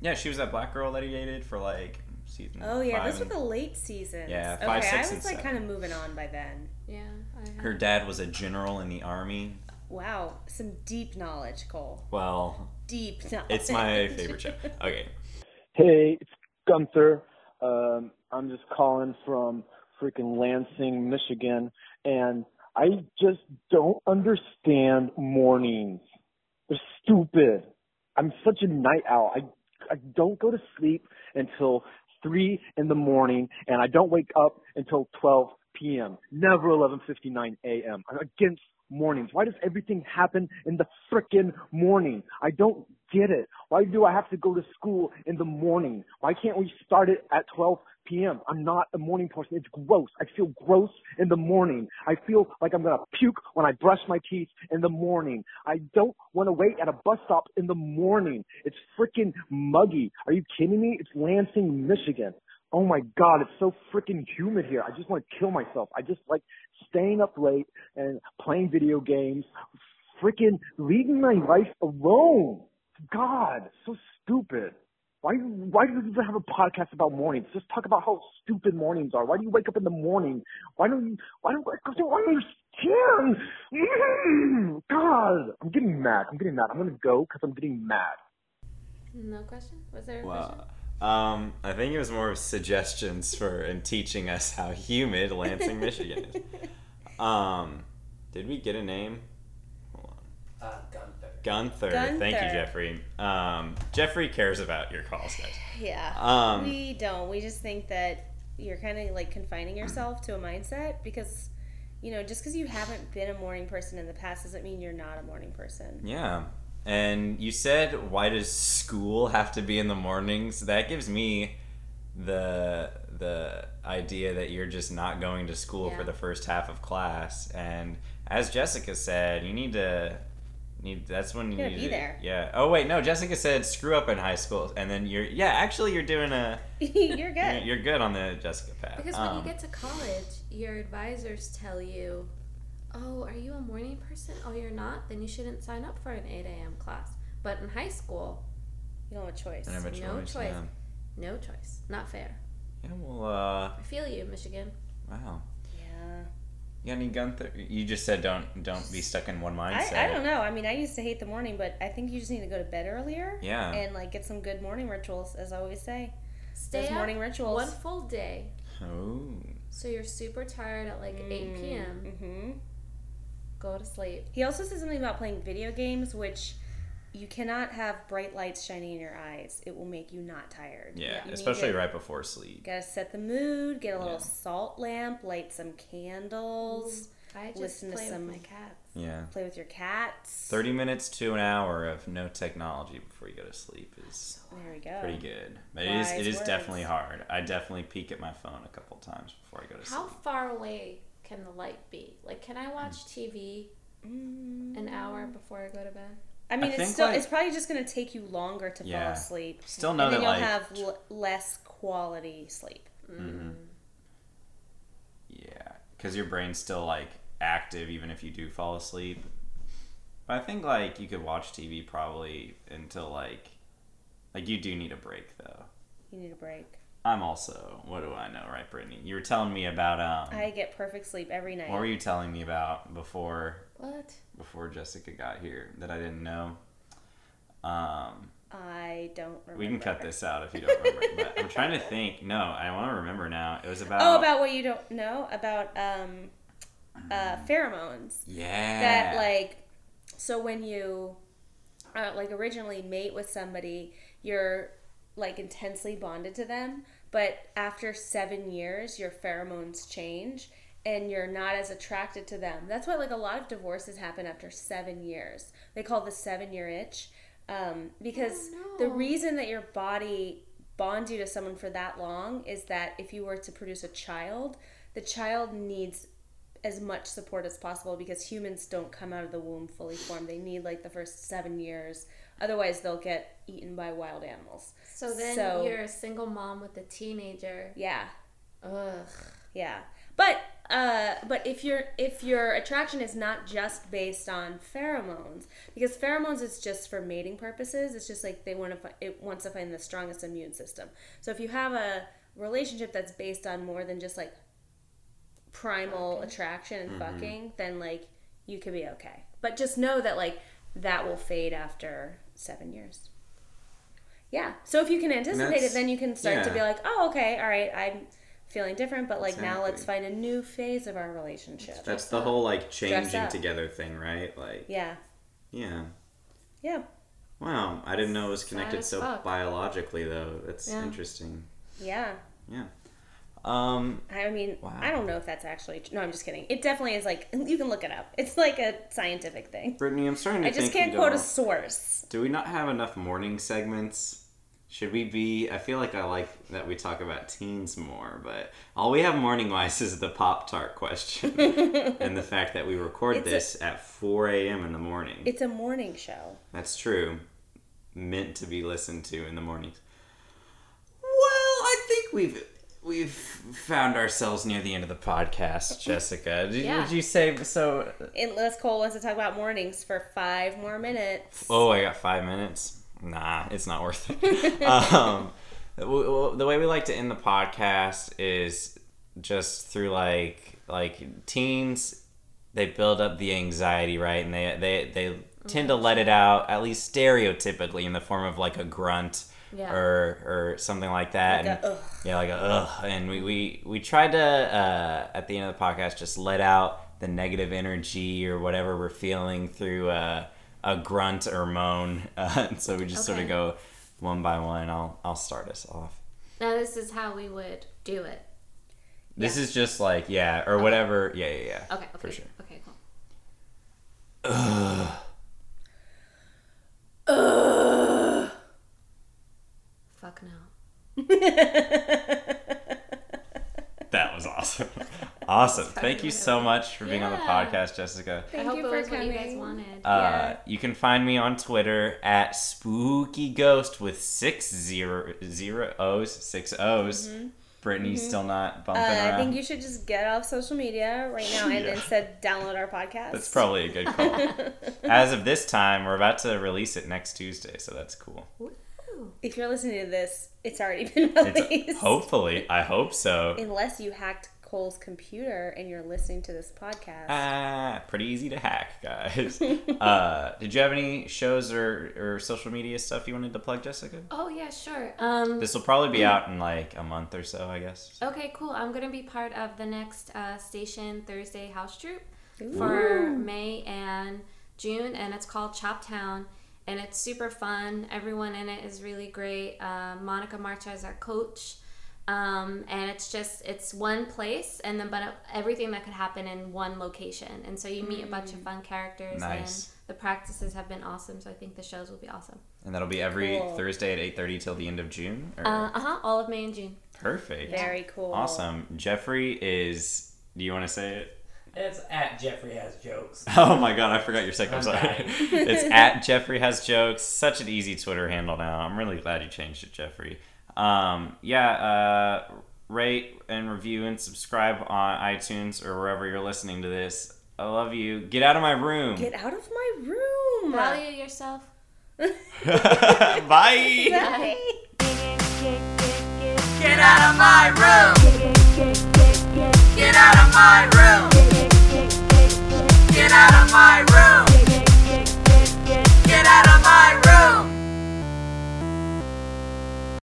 yeah, she was that black girl that he dated for like season. Oh yeah, five those were the late seasons. Yeah, okay, six, I and was like seven. kind of moving on by then. Yeah. I Her dad was a general in the army. Wow, some deep knowledge, Cole. Well, Deep knowledge. it's my favorite show. Okay, Hey, it's Gunther. Um, I'm just calling from freaking Lansing, Michigan, and I just don't understand mornings. They're stupid. I'm such a night owl. I I don't go to sleep until three in the morning, and I don't wake up until 12 p.m. Never 11:59 a.m. I'm against mornings. Why does everything happen in the frickin' morning? I don't get it. Why do I have to go to school in the morning? Why can't we start it at 12 p.m.? I'm not a morning person. It's gross. I feel gross in the morning. I feel like I'm gonna puke when I brush my teeth in the morning. I don't want to wait at a bus stop in the morning. It's freaking muggy. Are you kidding me? It's Lansing, Michigan. Oh my god, it's so freaking humid here. I just want to kill myself. I just like staying up late and playing video games. Freaking leaving my life alone. God, so stupid. Why why do you even have a podcast about mornings? Just talk about how stupid mornings are. Why do you wake up in the morning? Why don't you why don't I don't understand? Mm, God, I'm getting mad. I'm getting mad. I'm gonna go because I'm getting mad. No question? Was there a question? well, um, I think it was more of suggestions for and teaching us how humid Lansing, Michigan is. Um, did we get a name? Hold on. Uh, Gunther. Gunther. Thank you, Jeffrey. Um, Jeffrey cares about your calls, guys. Yeah. Um, we don't. We just think that you're kind of like confining yourself to a mindset because, you know, just because you haven't been a morning person in the past doesn't mean you're not a morning person. Yeah. And you said, why does school have to be in the mornings? That gives me the the idea that you're just not going to school for the first half of class. And as Jessica said, you need to need that's when you gotta need be to, there. Yeah. Oh wait, no. Jessica said screw up in high school, and then you're yeah. Actually, you're doing a you're you're, good. you're good on the Jessica path. Because when Um, you get to college, your advisors tell you, oh, are you a morning person? Oh, you're not? Then you shouldn't sign up for an 8 a.m. class. But in high school, You don't have a choice. I have a no choice, choice. Yeah. no choice. Not fair. yeah. Well, uh, I feel you, Michigan. wow. Yeah. You got any Gunther? You just said don't don't be stuck in one mindset. I, I don't know. I mean, I used to hate the morning, but I think you just need to go to bed earlier. Yeah. And like get some good morning rituals, as I always say. Stay Those morning rituals. one full day. Oh. So you're super tired at like 8 p.m. Mm-hmm. Go to sleep. He also said something about playing video games, which you cannot have bright lights shining in your eyes. It will make you not tired. Yeah, You especially to- right before sleep. Gotta set the mood, get a little Yeah. salt lamp, light some candles, I just Listen to play some- with my cats. Yeah. play with your cats. 30 minutes to an hour of no technology before you go to sleep is There we go. pretty good. But it is Wise it is words. definitely hard. I definitely peek at my phone a couple times before I go to How sleep. How far away can the light be? Like, can I watch mm. TV mm. an hour before I go to bed? I mean, I it's still like- it's probably just gonna take you longer to Yeah. fall asleep. Still know and then that, you'll like- have l- less quality sleep. Yeah, cuz your brain's still like active even if you do fall asleep. But I think like you could watch TV probably until like like you do need a break though. You need a break. I'm also, what do I know, right, Brittany? You were telling me about um I get perfect sleep every night. what were you telling me about before What? before Jessica got here that I didn't know. Um, I don't remember. we can cut this out if you don't remember. but I'm trying to think. No, I want to remember now. It was about. Oh, about what you don't know about um, uh, pheromones. yeah. That like, so when you, uh, like originally mate with somebody, you're like intensely bonded to them, but after seven years, your pheromones change and you're not as attracted to them. That's why like a lot of divorces happen after seven years. They call the seven year itch, um, because Oh, the reason that your body bonds you to someone for that long is that if you were to produce a child, the child needs as much support as possible because humans don't come out of the womb fully formed. They need like the first seven years. Otherwise, they'll get eaten by wild animals. So then So- you're a single mom with a teenager. Yeah, Ugh. yeah. But uh, but if your if your attraction is not just based on pheromones, because pheromones is just for mating purposes. It's just like they want to fi- it wants to find the strongest immune system. So if you have a relationship that's based on more than just like primal attraction and fucking, then like you could be okay. But just know that like that will fade after seven years. Yeah. So if you can anticipate it, then you can start to be like, oh, okay, all right, I'm feeling different, but like now let's find a new phase of our relationship. That's the whole like changing up. together thing, right? Like, Yeah. yeah. Yeah. Wow, I didn't know it was connected as so fuck. biologically though. That's Yeah. interesting. Yeah. Yeah. Um, I mean, Wow. I don't know if that's actually. Tr- no, I'm just kidding. It definitely is like you can look it up. It's like a scientific thing. Brittany, I'm starting to I just think can't quote a don't- source. Do we not have enough morning segments? Should we be? I feel like I like that we talk about teens more, but all we have morning wise is the Pop Tart question and the fact that we record It's a- this at 4 a.m. in the morning. It's a morning show. That's true. Meant to be listened to in the mornings. Well, I think we've we've found ourselves near the end of the podcast, Jessica. Did, Yeah. Would you say so? Unless Cole wants to talk about mornings for five more minutes. Oh, I got five minutes. Nah, it's not worth it. um, the way we like to end the podcast is just through like like teens. They build up the anxiety, right, and they they they tend to let it out at least stereotypically in the form of like a grunt Yeah. or or something like that. Like a and, ugh. yeah, like a ugh. And we we we tried to uh, at the end of the podcast just let out the negative energy or whatever we're feeling through uh, a grunt or moan. Uh, so we just sort of go one by one. I'll I'll start us off. Now this is how we would do it. This is just like yeah or whatever. Yeah, yeah, yeah. Okay. Okay. for sure. Okay. Cool. Ugh. Ugh. Fuck no. That was awesome. awesome. Thank you so much for being on the podcast, Jessica. Thank I hope you it for was what you guys coming. wanted. Uh, you can find me on Twitter at spooky ghost with six zero zero O's six O's. Brittany's still not bumping Mm-hmm. Uh, I think you should just get off social media right now and Yeah. instead download our podcast. That's probably a good call. As of this time, we're about to release it next Tuesday, so that's cool. if you're listening to this, it's already been It's, released. hopefully, I hope so. Unless you hacked Cole's computer and you're listening to this podcast. Ah, pretty easy to hack, guys. uh, did you have any shows or, or social media stuff you wanted to plug, Jessica? Oh yeah, sure. Um, This will probably be out in like a month or so, I guess. Okay, cool. I'm gonna be part of the next uh, Station Thursday house troupe for May and June, and it's called Chop Town, and it's super fun. Everyone in it is really great. Uh, Monica Marcha is our coach, um, and it's just it's one place, and then but everything that could happen in one location, and so you meet a bunch of fun characters, Nice. and the practices have been awesome. So I think the shows will be awesome. And that'll be every Cool. Thursday at 8.30 till the end of June? Or? Uh huh. All of May and June. Perfect. Very cool. Awesome. Jeffrey is... Do you want to say it? It's at Jeffrey has jokes. Oh my god, I forgot your second. I'm sorry. It's at Jeffrey has jokes. Such an easy Twitter handle now. I'm really glad you changed it, Jeffrey. Um, yeah, uh, rate and review and subscribe on iTunes or wherever you're listening to this. I love you. Get out of my room. Get out of my room. Value yourself. Bye. Bye. Get out of my room. Get out of my room. Get out of my room.